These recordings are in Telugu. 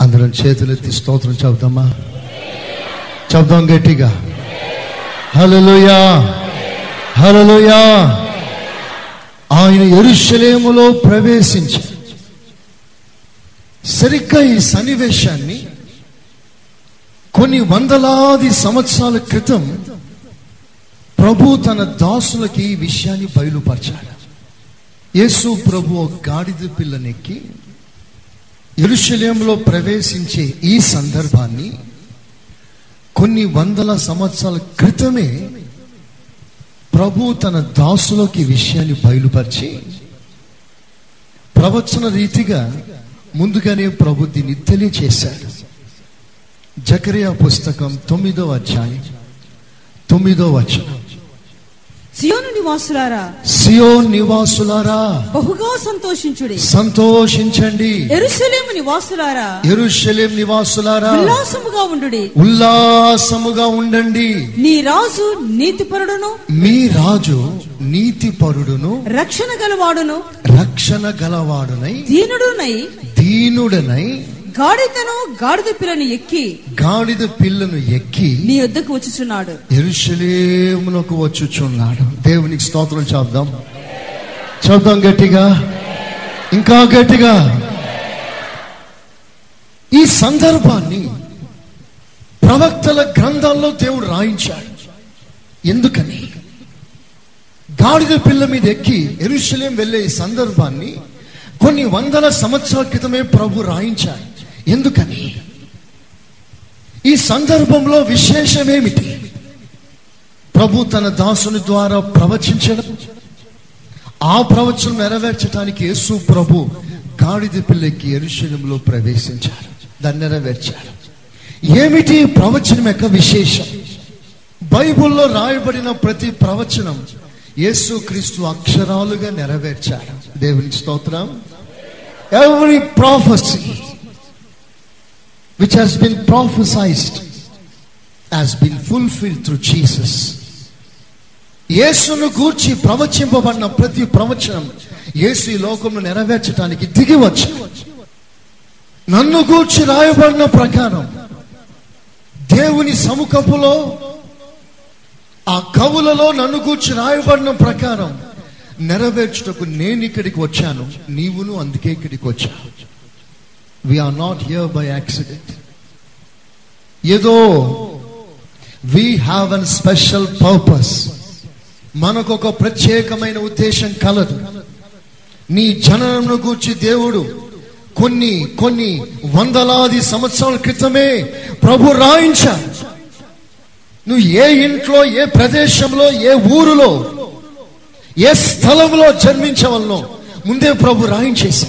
అందరం చేతులెత్తి స్తోత్రం చెబుదామా చెబుదాం గట్టిగా. హల్లెలూయా. హల్లెలూయా. ఆయన ఎరుషలేములో ప్రవేశించి సరిగ్గా ఈ సన్నివేశాన్ని కొన్ని వందలాది సంవత్సరాల క్రితం ప్రభు తన దాసులకి ఈ విషయాన్ని బయలుపరచాడు. యేసు ప్రభు గాడిద పిల్లనెక్కి ఎరుశల్యంలో ప్రవేశించే ఈ సందర్భాన్ని కొన్ని వందల సంవత్సరాల క్రితమే ప్రభు తన దాసులోకి విషయాన్ని బయలుపరిచి ప్రవచన రీతిగా ముందుగానే ప్రభు దీన్ని తెలియచేశాడు. జకరియా పుస్తకం తొమ్మిదో అధ్యాయం తొమ్మిదో వచనం. సియోను నివాసులారా. సియో నివాసులారా. బహుగా సంతోషించుడి. సంతోషించండి. ఎరుసలేము నివాసులారా. ఎరుషలేం నివాసులారా. ఉల్లాసముగా ఉండుడి. ఉల్లాసముగా ఉండండి. నీ రాజు నీతిపరుడును. మీ రాజు నీతిపరుడును. రక్షణ గలవాడును. రక్షణ గలవాడునై. దీనుడునై. దీనుడనై. గాడిదను గాడిద పిల్లని ఎక్కి గాడిద పిల్లను ఎక్కి నీ వద్దకు వచ్చుచున్నాడు. ఎరుషలేమునకు వచ్చుచున్నాడు. దేవునికి స్తోత్రం చెప్దాం. చెప్దాం గట్టిగా. ఇంకా గట్టిగా. ఈ సందర్భాన్ని ప్రవక్తల గ్రంథాల్లో దేవుడు రాయించాడు. ఎందుకని? గాడిద పిల్ల మీద ఎక్కి ఎరుషలేం వెళ్ళే ఈ సందర్భాన్ని కొన్ని వందల సంవత్సరాల క్రితమే ప్రభు రాయించాడు. ఎందుకని? ఈ సందర్భంలో విశేషమేమిటి ప్రభు తన దాసుని ద్వారా ప్రవచించడం ఆ ప్రవచనం నెరవేర్చడానికి యేసు ప్రభు గాడిద పిల్లకి ఎరుశలంలో ప్రవేశించారు. దాన్ని నెరవేర్చారు. ఏమిటి ప్రవచనం యొక్క విశేషం? బైబిల్లో రాయబడిన ప్రతి ప్రవచనం యేసు క్రీస్తు అక్షరాలుగా నెరవేర్చారు. దేవుని స్తోత్రం. Every prophecy which has been prophesied has been fulfilled through Jesus. యేసును గూర్చి ప్రవచింపబడిన ప్రతి ప్రవచనం యేసు ఈ లోకంలో నెరవేర్చడానికి దిగి వచ్చి నన్ను గూర్చి రాయబడిన ప్రకారం దేవుని సముఖపులో ఆ కవులలో నన్ను గూర్చి రాయబడిన ప్రకారం నెరవేర్చుటకు నేను ఇక్కడికి వచ్చాను నీవును అందుకే ఇక్కడికి వచ్చాను వి are not here by ఏదో we have an special purpose మనకు ఒక ప్రత్యేకమైన ఉద్దేశం కలదు. నీ జననను గూర్చి దేవుడు కొన్ని కొన్ని వందలాది సంవత్సరాల క్రితమే ప్రభు రాయించాడు నువ్వు ఏ ఇంట్లో ఏ ప్రదేశంలో ఏ ఊరులో ఏ స్థలంలో జన్మించవలనో ముందే ప్రభు రాయించేశా.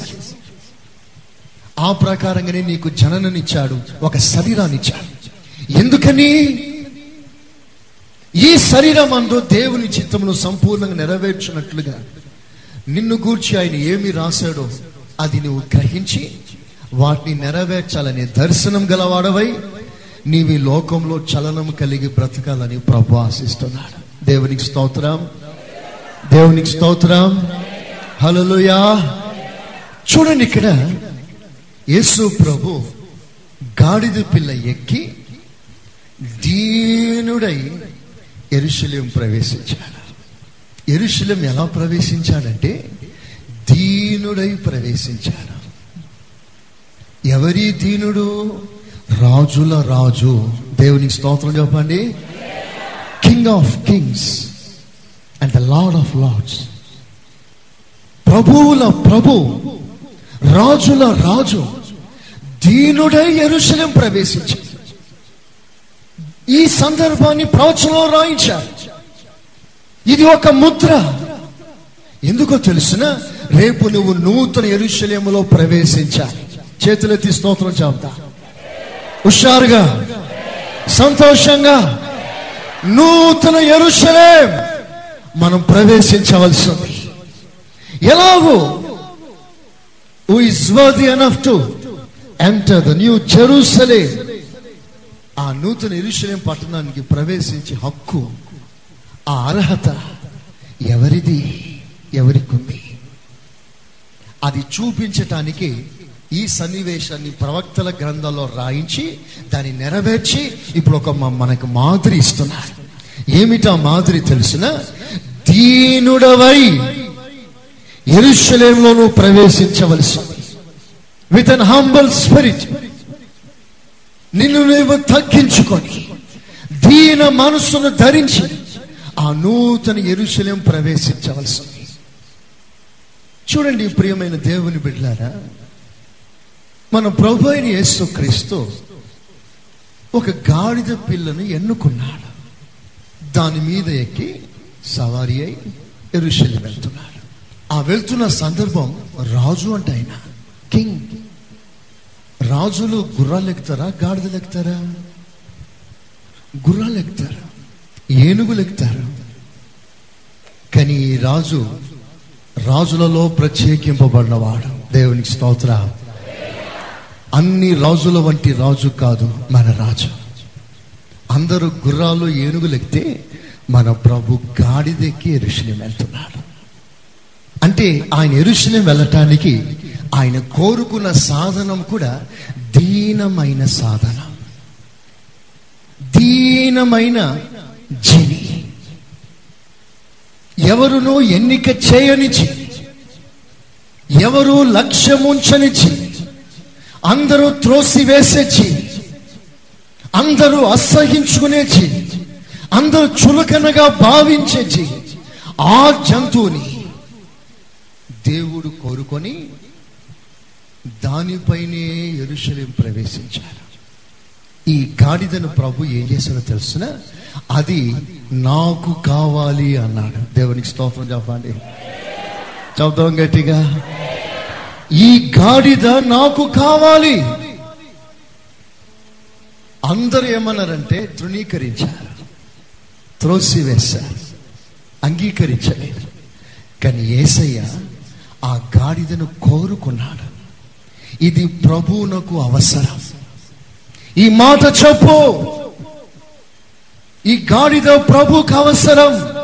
ఆ ప్రకారంగానే నీకు జనననిచ్చాడు ఒక శరీరాన్ని ఇచ్చాడు ఎందుకని? ఈ శరీరం అందు దేవుని చిత్తమును సంపూర్ణంగా నెరవేర్చినట్లుగా నిన్ను గూర్చి ఆయన ఏమి రాశాడో అది నువ్వు గ్రహించి వాటిని నెరవేర్చాలనే దర్శనం గలవాడవై నీవి లోకంలో చలనం కలిగి బ్రతకాలని ప్రభు ఆశిస్తున్నాడు. దేవునికి స్తోత్రం. దేవునికి స్తోత్రం. హలోయా చూడండి ఇక్కడ యేసు ప్రభు గాడిద పిల్ల ఎక్కి దీనుడై ఎరుశల్యం ప్రవేశించాడు. ఎరుశల్యం ఎలా ప్రవేశించాడంటే దీనుడై ప్రవేశించాడు. ఎవరి దీనుడు? రాజుల రాజు. దేవునికి స్తోత్రం చెప్పండి. King of kings and the lord of lords ప్రభువుల ప్రభు రాజుల రాజు. దీనుడై ఎరుశలేం ప్రవేశించాడు. ఈ సందర్భాన్ని ప్రవచనంలో రాయించారు. ఇది ఒక ముద్ర. ఎందుకో తెలుసిన? రేపు నువ్వు నూతన ఎరుశలేములో ప్రవేశించాలి. చేతులెత్తి స్తోత్రం చెబుతా. హుషారుగా. సంతోషంగా. నూతన ఎరుశలేం మనం ప్రవేశించవలసింది ఎలాగో? Who is worthy enough to enter the new Jerusalem ఆ నూతన ఎరుషలేం పట్టణానికి ప్రవేశించే హక్కు ఆ అర్హత ఎవరిది? ఎవరికుంది? అది చూపించటానికి ఈ సన్నివేశాన్ని ప్రవక్తల గ్రంథంలో రాయించి దాన్ని నెరవేర్చి ఇప్పుడు ఒక మనకు మాదిరి ఇస్తున్నారు. ఏమిటా మాదిరి తెలిసిన? దీనుడవై ఎరుషలేంలో నువ్వు విత్ అన్ హంబల్ స్పిరిట్ నిన్ను నువ్వు తగ్గించుకొని దీన మనస్సును ధరించి ఆ నూతన ఎరుశల్యం ప్రవేశించవలసింది. చూడండి ప్రియమైన దేవుని బిడ్డారా మన ప్రభు అయిన యేసు క్రీస్తు ఒక గాడిద పిల్లను ఎన్నుకున్నాడు. దాని మీద ఎక్కి సవారి అయి ఎరుశల్యం వెళ్తున్నాడు. ఆ వెళ్తున్న సందర్భం రాజు అంటే ఆయన కింగ్. రాజులు గుర్రాలు ఎక్కుతారా? గాడిదలు ఎక్కుతారా? గుర్రాలు ఎక్కుతారా? ఏనుగులు ఎక్కుతారు? కానీ ఈ రాజు రాజులలో ప్రత్యేకింపబడినవాడు. దేవునికి స్తోత్ర. అన్ని రాజుల వంటి రాజు కాదు మన రాజు. అందరూ గుర్రాలు ఏనుగులు ఎక్కితే మన ప్రభు గాడిదెక్కి ఎరుషిని వెళ్తున్నాడు. అంటే ఆయన ఎరుషిని వెళ్ళటానికి ఆయన కోరుకున్న సాధనం కూడా దీనమైన సాధనం. దీనమైన జీవి ఎవరునూ ఎన్నిక చేయని జీవి ఎవరు లక్ష్యముంచని జీవి అందరూ త్రోసివేసే జీవి అందరూ అసహించుకునే జీవి అందరూ చులకనగా భావించే జీవి ఆ జంతువుని దేవుడు కోరుకొని దానిపైనే ఎరుషలేం ప్రవేశించారు. ఈ గాడిదను ప్రభు ఏం చేశాడో తెలుసిన? అది నాకు కావాలి అన్నాడు. దేవునికి స్తోత్రం చెప్పండి. చెప్తాం గట్టిగా. ఈ గాడిద నాకు కావాలి. అందరూ ఏమన్నారంటే తృణీకరించారు. త్రోసివేశారు. అంగీకరించలేదు. కానీ ఏసయ్య ఆ గాడిదను కోరుకున్నాడు. ఇది ప్రభువునకు అవసరం. ఈ మాట చెప్పు. ఈ గాడిద ప్రభుకు అవసరం.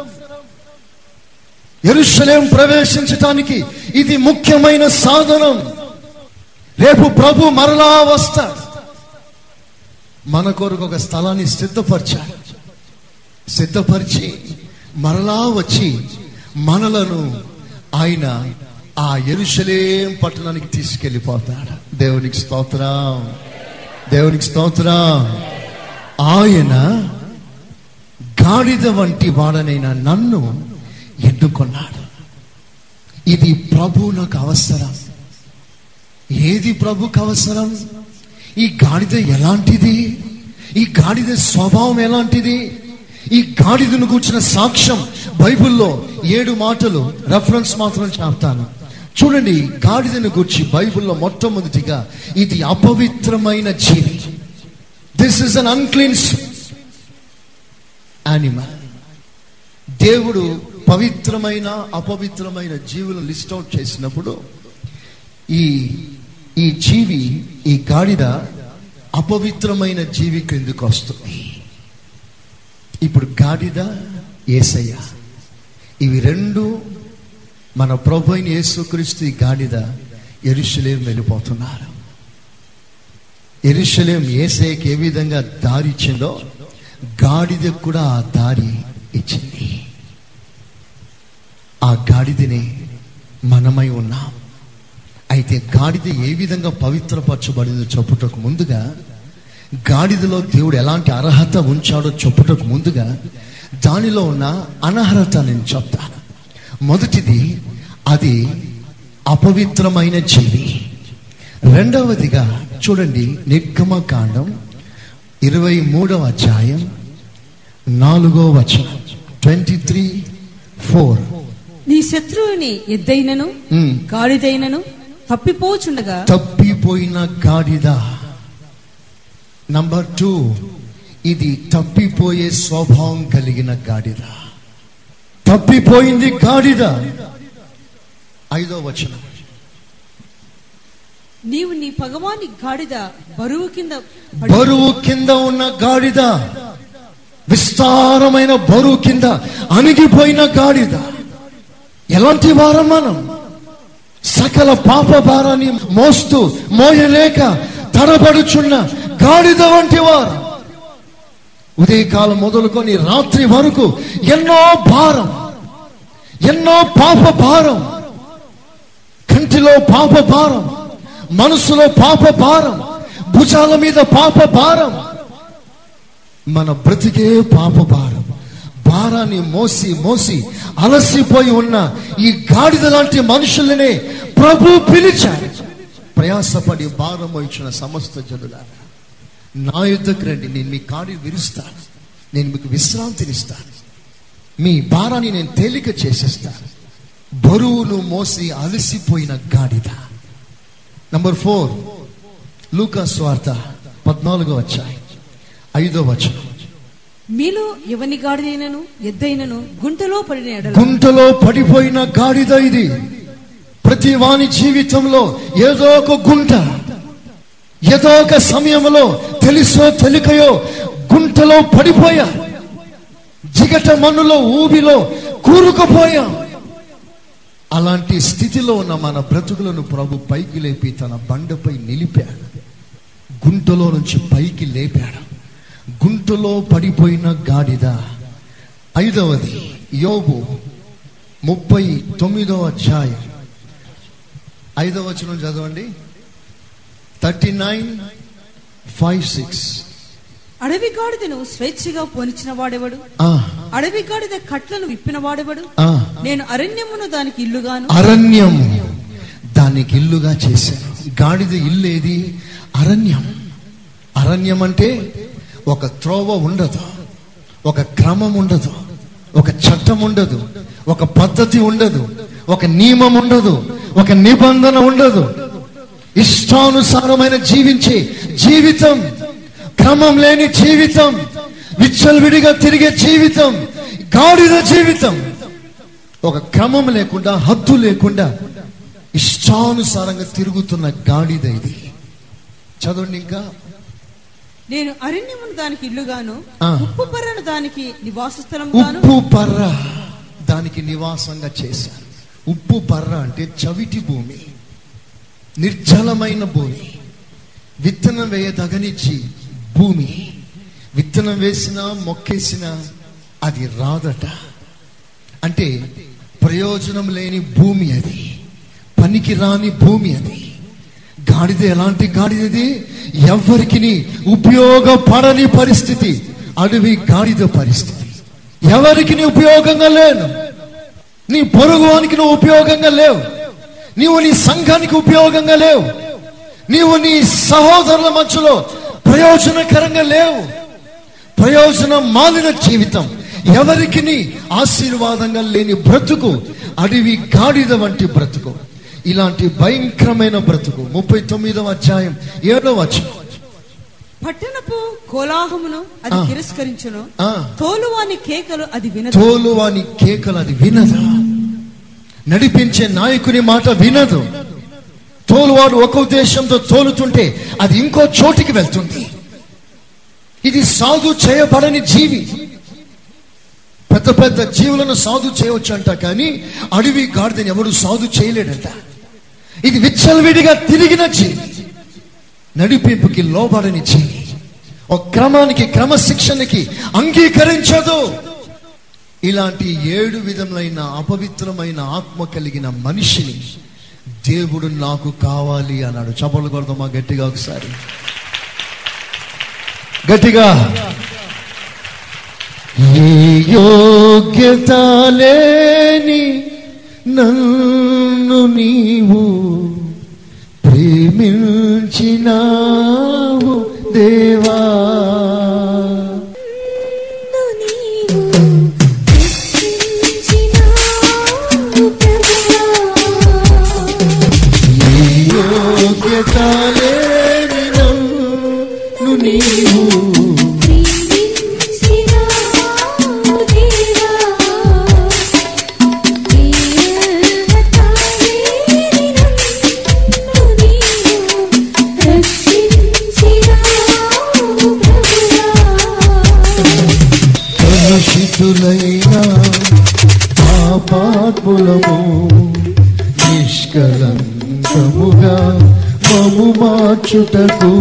ఎరుషలేం ప్రవేశించటానికి ఇది ముఖ్యమైన సాధనం. రేపు ప్రభు మరలా వస్తాడు మన కొరకు ఒక స్థలాన్ని సిద్ధపరిచాడు సిద్ధపరిచి మరలా వచ్చి మనలను ఆయన ఆ ఎరుసలేం పట్టణానికి తీసుకెళ్ళిపోతాడు. దేవునికి స్తోత్రం. దేవునికి స్తోత్రం. ఆయన గాడిద వంటి వాడనైన నన్ను ఎన్నుకున్నాడు. ఇది ప్రభు నాకు అవసరం. ఏది ప్రభుకు అవసరం? ఈ గాడిద ఎలాంటిది? ఈ గాడిద స్వభావం ఎలాంటిది? ఈ గాడిదను కూర్చిన సాక్ష్యం బైబిల్లో ఏడు మాటలు రెఫరెన్స్ మాత్రం చెప్తాను. చూడండి గాడిదను గురించి బైబిల్లో మొట్టమొదటిగా ఇది అపవిత్రమైన జీవి. This is an unclean animal దేవుడు పవిత్రమైన అపవిత్రమైన జీవులను లిస్ట్ అవుట్ చేసినప్పుడు ఈ ఈ జీవి ఈ గాడిద అపవిత్రమైన జీవి క్రిందికి వస్తుంది. ఇప్పుడు గాడిద ఏసయ్య. ఇవి రెండు మన ప్రభు అయిన యేసుక్రీస్తు ఈ గాడిద ఎరుశలేం వెళ్ళిపోతున్నారు. ఎరుషలేం ఏసైకి ఏ విధంగా దారి ఇచ్చిందో గాడిద కూడా ఆ దారి ఇచ్చింది. ఆ గాడిదని మనమై ఉన్నాం. అయితే గాడిద ఏ విధంగా పవిత్రపరచబడిందో చెప్పుటకు ముందుగా గాడిదలో దేవుడు ఎలాంటి అర్హత ఉంచాడో చెప్పుటకు ముందుగా దానిలో ఉన్న అనర్హత నేను చెప్తాను. మొదటిది అది అపవిత్రమైన జీవి. రెండవదిగా చూడండి నిర్గమ కాండం ఇరవై మూడవ అధ్యాయం నాలుగో వచనం ట్వంటీ త్రీ ఫోర్. నీ శత్రువుని ఎద్దైనను గాడిదైనను తప్పిపోచుండగా తప్పిపోయిన గాడిద. నంబర్ టూ ఇది తప్పిపోయే స్వభావం కలిగిన గాడిద. తప్పిపోయింది గాడిద. ఐదో వచనం. నీవు నీ పగవాని గాడిద బరువు కింద బరువు కింద ఉన్న గాడిద. విస్తారమైన బరువు కింద అణిగిపోయిన గాడిద. ఎలాంటి వారం మనం? సకల పాప భారాన్ని మోస్తూ మోయలేక తడబడుచున్న గాడిద వంటి వారు. ఉదయకాలం మొదలుకొని రాత్రి వరకు ఎన్నో భారం. ఎన్నో పాప భారం కంటిలో పాప భారం మనసులో పాప భారం భుజాల మీద పాప భారం మన బ్రతికే పాప భారం భారాన్ని మోసి మోసి అలసిపోయి ఉన్న ఈ గాడిద లాంటి మనుషులనే ప్రభు పిలిచారు ప్రయాసపడి భారం ఇచ్చిన సమస్త జనుల నా యుద్ధకు రండి నేను మీ కాడి విరుస్తాను. నేను మీకు విశ్రాంతినిస్తాను. మీ భారాన్ని నేను తేలిక చేసేస్తాను బరువును మోసి అలసిపోయిన గాడిద. నంబర్ ఫోర్ లూకా స్వార్థ పద్నాలుగో వచ్చాయి ఐదో వచనం. మీలో ఎవని గాడిదైనను ఎద్దైనను గుంటలో పడిన గుంటలో పడిపోయిన గాడిద ఇది. ప్రతి వాని జీవితంలో ఏదో ఒక గుంట ఏదో ఒక సమయంలో తెలుసో తెలికయో గుంటలో పడిపోయా. జిగట మన్నులో ఊబిలో కూరుకుపోయాం. అలాంటి స్థితిలో ఉన్న మన బ్రతుకులను ప్రభు పైకి లేపి తన బండపై నిలిపాడు. గుంటలో నుంచి పైకి లేపాడు. గుంటలో పడిపోయిన గాడిద. ఐదవది యోబు ముప్పై తొమ్మిదవ అధ్యాయం. ఐదవ వచనం చదవండి. Thirty nine five six. అడవి గాడిదను స్వేచ్ఛగా పోనిచిన వాడెవడు? అడవి గాడిద కట్లను విప్పిన వాడెవడు? నేను అరణ్యమును దానికి ఇల్లుగాను. అరణ్యం దానికి ఇల్లుగా చేశాను. గాడిద ఇల్లు ఏది? అరణ్యం. అరణ్యం అంటే ఒక త్రోవ ఉండదు. ఒక క్రమం ఉండదు. ఒక చట్టం ఉండదు. ఒక పద్ధతి ఉండదు. ఒక నియమం ఉండదు. ఒక నిబంధన ఉండదు. ఇష్టానుసారమైన జీవించే జీవితం క్రమం లేని జీవితం విచ్చలవిడిగా తిరిగే జీవితం గాడిద జీవితం. ఒక క్రమం లేకుండా హద్దు లేకుండా ఇష్టానుసారంగా తిరుగుతున్న గాడిద ఇది. చదవండి ఇంకా. నేను అరణ్యమును దానికి ఇల్లుగాను. ఉప్పు పర్రను దానికి నివాస స్థలముగాను. ఉప్పు పర్ర దానికి నివాసంగా చేశారు. ఉప్పు పర్ర అంటే చవిటి భూమి నిర్జలమైన భూమి. విత్తనం వేయదగనిచ్చి భూమి. విత్తనం వేసినా మొక్కేసినా అది రాదట. అంటే ప్రయోజనం లేని భూమి అది. పనికి రాని భూమి అది. గాడిద ఎలాంటి గాడిదది ఎవరికి ఉపయోగపడని పరిస్థితి. అడవి గాడిద పరిస్థితి. ఎవరికి ఉపయోగంగా లేను? నీ పొరుగువానికి నువ్వు ఉపయోగంగా లేవు. నీవు నీ సంఘానికి ఉపయోగంగా లేవు. నీవు నీ సహోదరుల మధ్యలో ప్రయోజనకరంగా లేవు. ప్రయోజనం మాలిన జీవితం. ఎవరికి ఆశీర్వాదంగా లేని బ్రతుకు అడవి గాడిద వంటి బ్రతుకు. ఇలాంటి భయంకరమైన బ్రతుకు. ముప్పై తొమ్మిదవ అధ్యాయం ఏడవ వచనం. పట్టణపు కోలాహమును అది. తిరస్కరించును. తోలువాని కేకలు అది వినదు. తోలువాని కేకలు అది వినదు. నడిపించే నాయకుని మాట వినదు. తోలువాడు ఒక ఉద్దేశంతో తోలుతుంటే అది ఇంకో చోటికి వెళ్తుంది. ఇది సాధు చేయబడని జీవి. పెద్ద పెద్ద జీవులను సాధు చేయవచ్చు అంట కానీ అడవి గాడిదని ఎవడు సాధు చేయలేడంట. ఇది విచ్చలవిడిగా తిరిగిన జీవి. నడిపింపుకి లోబడని జీవి. ఒక క్రమానికి క్రమశిక్షణకి అంగీకరించదు. ఇలాంటి ఏడు విధములైన అపవిత్రమైన ఆత్మ కలిగిన మనిషిని దేవుడు నాకు కావాలి అన్నాడు. చపలు కొడదామా గట్టిగా ఒకసారి? గట్టిగా. ఏ యోగ్యత లేని నన్ను నీవు ప్రేమించినావు దేవా. నిరంతరము నిష్కలంకముగా మము మార్చుటకు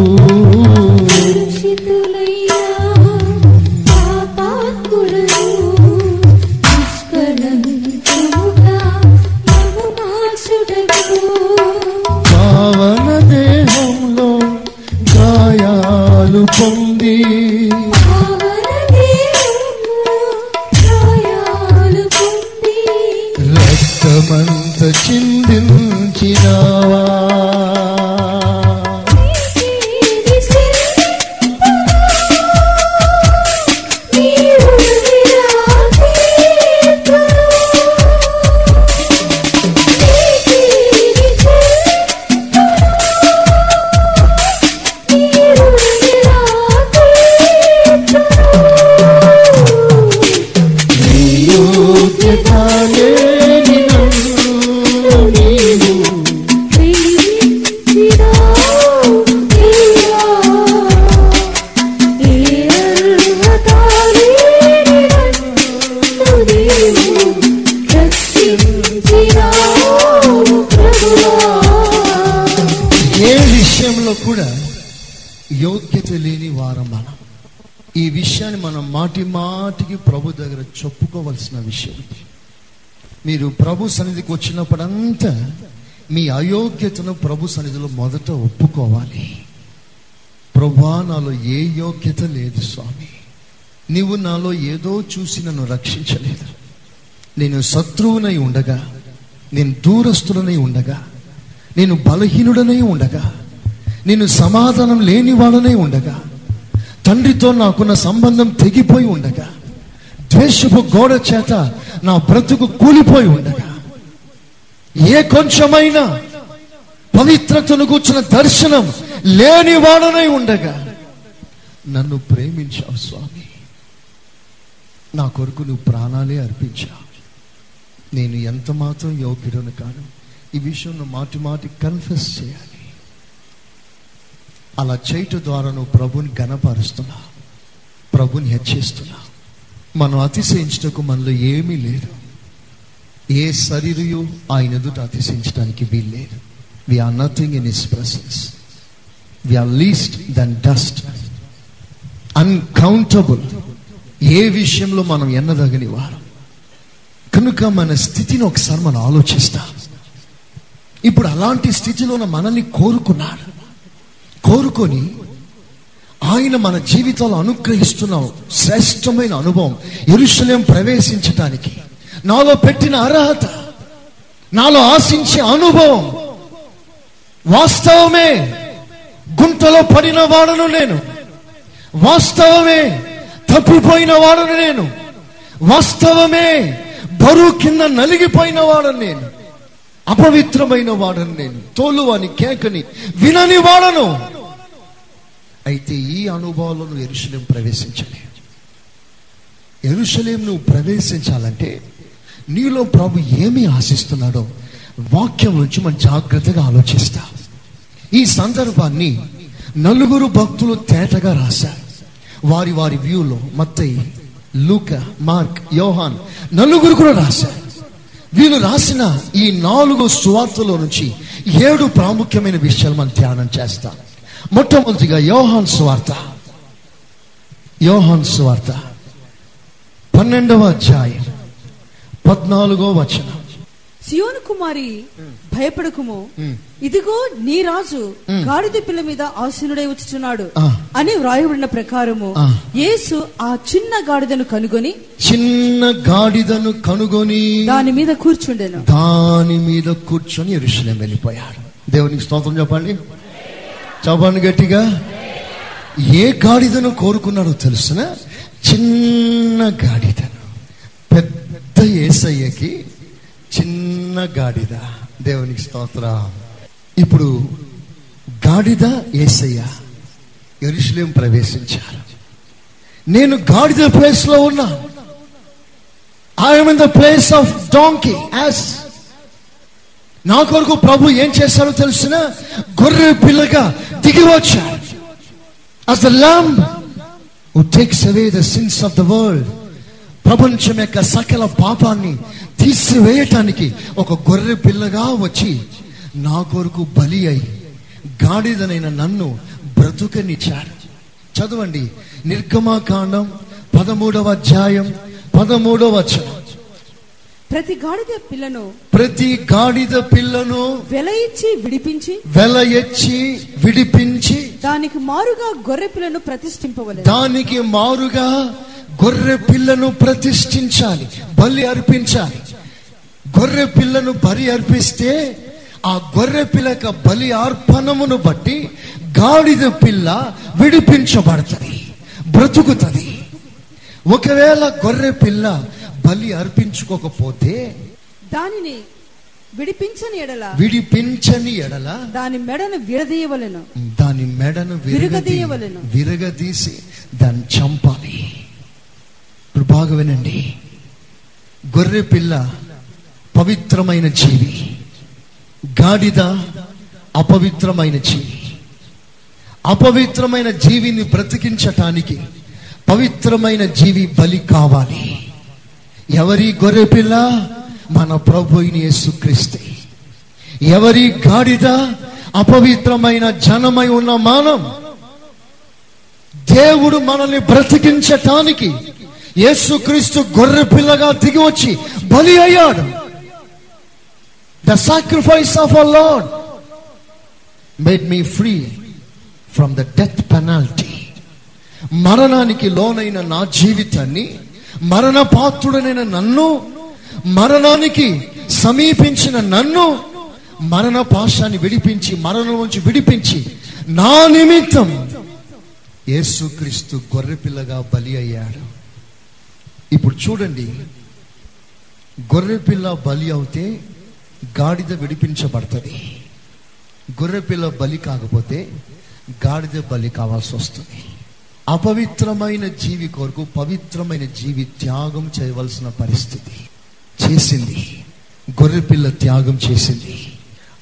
మీరు ప్రభు సన్నిధికి వచ్చినప్పుడంతా మీ అయోగ్యతను ప్రభు సన్నిధిలో మొదట ఒప్పుకోవాలి. ప్రభా నాలో ఏ యోగ్యత లేదు స్వామి. నీవు నాలో ఏదో చూసి నన్ను రక్షించలేదు. నేను శత్రువునై ఉండగా నేను దూరస్తుడనై ఉండగా నేను బలహీనుడనై ఉండగా నేను సమాధానం లేనివాడనై ఉండగా తండ్రితో నాకున్న సంబంధం తెగిపోయి ఉండగా ద్వేషపు గోడ చేత నా బ్రతుకు కూలిపోయి ఉండగా ఏ కొంచెమైనా పవిత్రతను కూర్చున్న దర్శనం లేనివాడనై ఉండగా నన్ను ప్రేమించావు స్వామి. నా కొరకు నువ్వు ప్రాణాలే అర్పించావు. నేను ఎంత మాత్రం యోగ్యుడను కాను ఈ విషయంలో మాటి మాటి కన్ఫెస్ చేయాలి. అలా చేయటం ద్వారా నువ్వు ప్రభుని గణపరుస్తున్నా ప్రభుని హెచ్చిస్తున్నావు. మనం అతిశయించటకు మనలో ఏమీ లేదు. ఏ శరీరయు ఆయన ఎదుట అతిశయించడానికి వీల్లేదు. We are nothing in his presence we are least than dust uncountable ఏ విషయంలో మనం ఎన్నదగని వారు? కనుక మన స్థితిని ఒకసారి మనం ఆలోచిస్తాం. ఇప్పుడు అలాంటి స్థితిలో మనల్ని కోరుకున్నాడు కోరుకొని ఆయన మన జీవితంలో అనుగ్రహిస్తున్న శ్రేష్టమైన అనుభవం. ఎరుషలేం ప్రవేశించటానికి. నాలో పెట్టిన అర్హత. నాలో ఆశించే అనుభవం. వాస్తవమే. గుంటలో పడిన వాడను నేను. వాస్తవమే. తప్పిపోయిన వాడను నేను. వాస్తవమే. బరువు కింద నలిగిపోయిన వాడను నేను. అపవిత్రమైన వాడను నేను. తోలువాని కేకని వినని వాడను. అయితే ఈ అనుభవాలను నువ్వు ఎరుషలేం ప్రవేశించలేవు నువ్వు ప్రవేశించాలంటే నీలో ప్రభు ఏమి ఆశిస్తున్నాడో వాక్యం నుంచి మనం జాగ్రత్తగా ఆలోచిస్తా. ఈ సందర్భాన్ని నలుగురు భక్తులు తేటగా రాశారు. వారి వారి వ్యూలో మత్తయి లూక మార్క్ యోహాన్ నలుగురు కూడా రాశారు. వీళ్ళు రాసిన ఈ నాలుగు సువార్తలో నుంచి ఏడు ప్రాముఖ్యమైన విషయాలు మనం ధ్యానం చేస్తాం. మొట్టమొదటిగా యోహాన్ సువార్త. యోహాన్ సువార్త. పన్నెండవ అధ్యాయం. పద్నాలుగో వచనం. సియోను కుమారి భయపడకుము. ఇదిగో నీ రాజు గాడిద పిల్ల మీద ఆసీనుడై వచ్చుచున్నాడు. అని వ్రాయబడిన ప్రకారము. యేసు ఆ చిన్న గాడిదను కనుగొని చిన్న గాడిదను కనుగొని దాని మీద కూర్చుండెను. దాని మీద కూర్చొని ఎరుషలేం వెళ్ళిపోయాడు. దేవునికి స్తోత్రం చెప్పండి. చెప్పండి గట్టిగా ఏ గాడిదను కోరుకున్నాడో తెలుసిన? చిన్న గాడిదను. పెద్ద ఏసయ్యకి చిన్న గాడిద. దేవునికి స్తోత్ర. ఇప్పుడు గాడిద ఏసయ్య ఎరుషులేం ప్రవేశించారు. నేను గాడిద ప్లేస్లో ఉన్నా I'm in the place of donkey ass నా కొరకు ప్రభు ఏం చేశారో తెలిసిన? గొర్రె పిల్లగా దిగి వచ్చాడు as the lamb who takes away the sins of the world ప్రపంచం యొక్క సకల పాపాన్ని తీసివేయటానికి ఒక గొర్రె పిల్లగా వచ్చి నా కొరకు బలి అయి గాడిదనైన నన్ను బ్రతుకనిచ్చాడు. చదవండి. నిర్గమాకాండం పదమూడవ అధ్యాయం పదమూడవ వచనం. ప్రతి గాడిద పిల్లను ప్రతి గాడిద పిల్లను వెల ఇచ్చి విడిపించి వెల ఎచ్చి విడిపించి దానికి మారుగా గొర్రె పిల్లను ప్రతిష్ఠింపవలెను. దానికి మారుగా గొర్రె పిల్లను ప్రతిష్ఠించాలి బలి అర్పించాలి. గొర్రె పిల్లను బలి అర్పిస్తే ఆ గొర్రె పిల్లక బలి అర్పణమును బట్టి గాడిద పిల్ల విడిపించబడుతుంది బ్రతుకుతుంది. ఒకవేళ గొర్రె పిల్ల బలి అర్పించుకోకపోతే దానిని విడిపించని ఎడల విడిపించని ఎడల దాని మెడను విడదీయవలెను. దాని మెడను విరగదీ విరగదీయవలెను. విరగదీసి దాన్ని చంపాలి. ఇప్పుడు బాగా వినండి. గొర్రె పిల్ల పవిత్రమైన జీవి. గాడిద అపవిత్రమైన జీవి. అపవిత్రమైన జీవిని బ్రతికించటానికి పవిత్రమైన జీవి బలి కావాలి. ఎవరి గొర్రెపిల్ల మన ప్రభు యేసుక్రీస్తే. ఎవరి గాడిద? అపవిత్రమైన జనమై ఉన్న మానం దేవుడు మనల్ని బ్రతికించటానికి యేసుక్రీస్తు గొర్రె పిల్లగా దిగి వచ్చి బలి అయ్యాడు. The sacrifice of a lord made me free from the death penalty మరణానికి లోనైన నా జీవితాన్ని మరణ పాత్రుడనైన నన్ను మరణానికి సమీపించిన నన్ను మరణ పాశాన్ని విడిపించి మరణం నుంచి విడిపించి నా నిమిత్తం యేసుక్రీస్తు గొర్రెపిల్లగా బలి అయ్యాడు. ఇప్పుడు చూడండి గొర్రెపిల్ల బలి అవుతే గాడిద విడిపించబడుతుంది. గొర్రెపిల్ల బలి కాకపోతే గాడిద బలి కావాల్సి వస్తుంది. అపవిత్రమైన జీవి కొరకు పవిత్రమైన జీవి త్యాగం చేయవలసిన పరిస్థితి చేసింది. గొర్రెపిల్ల త్యాగం చేసింది.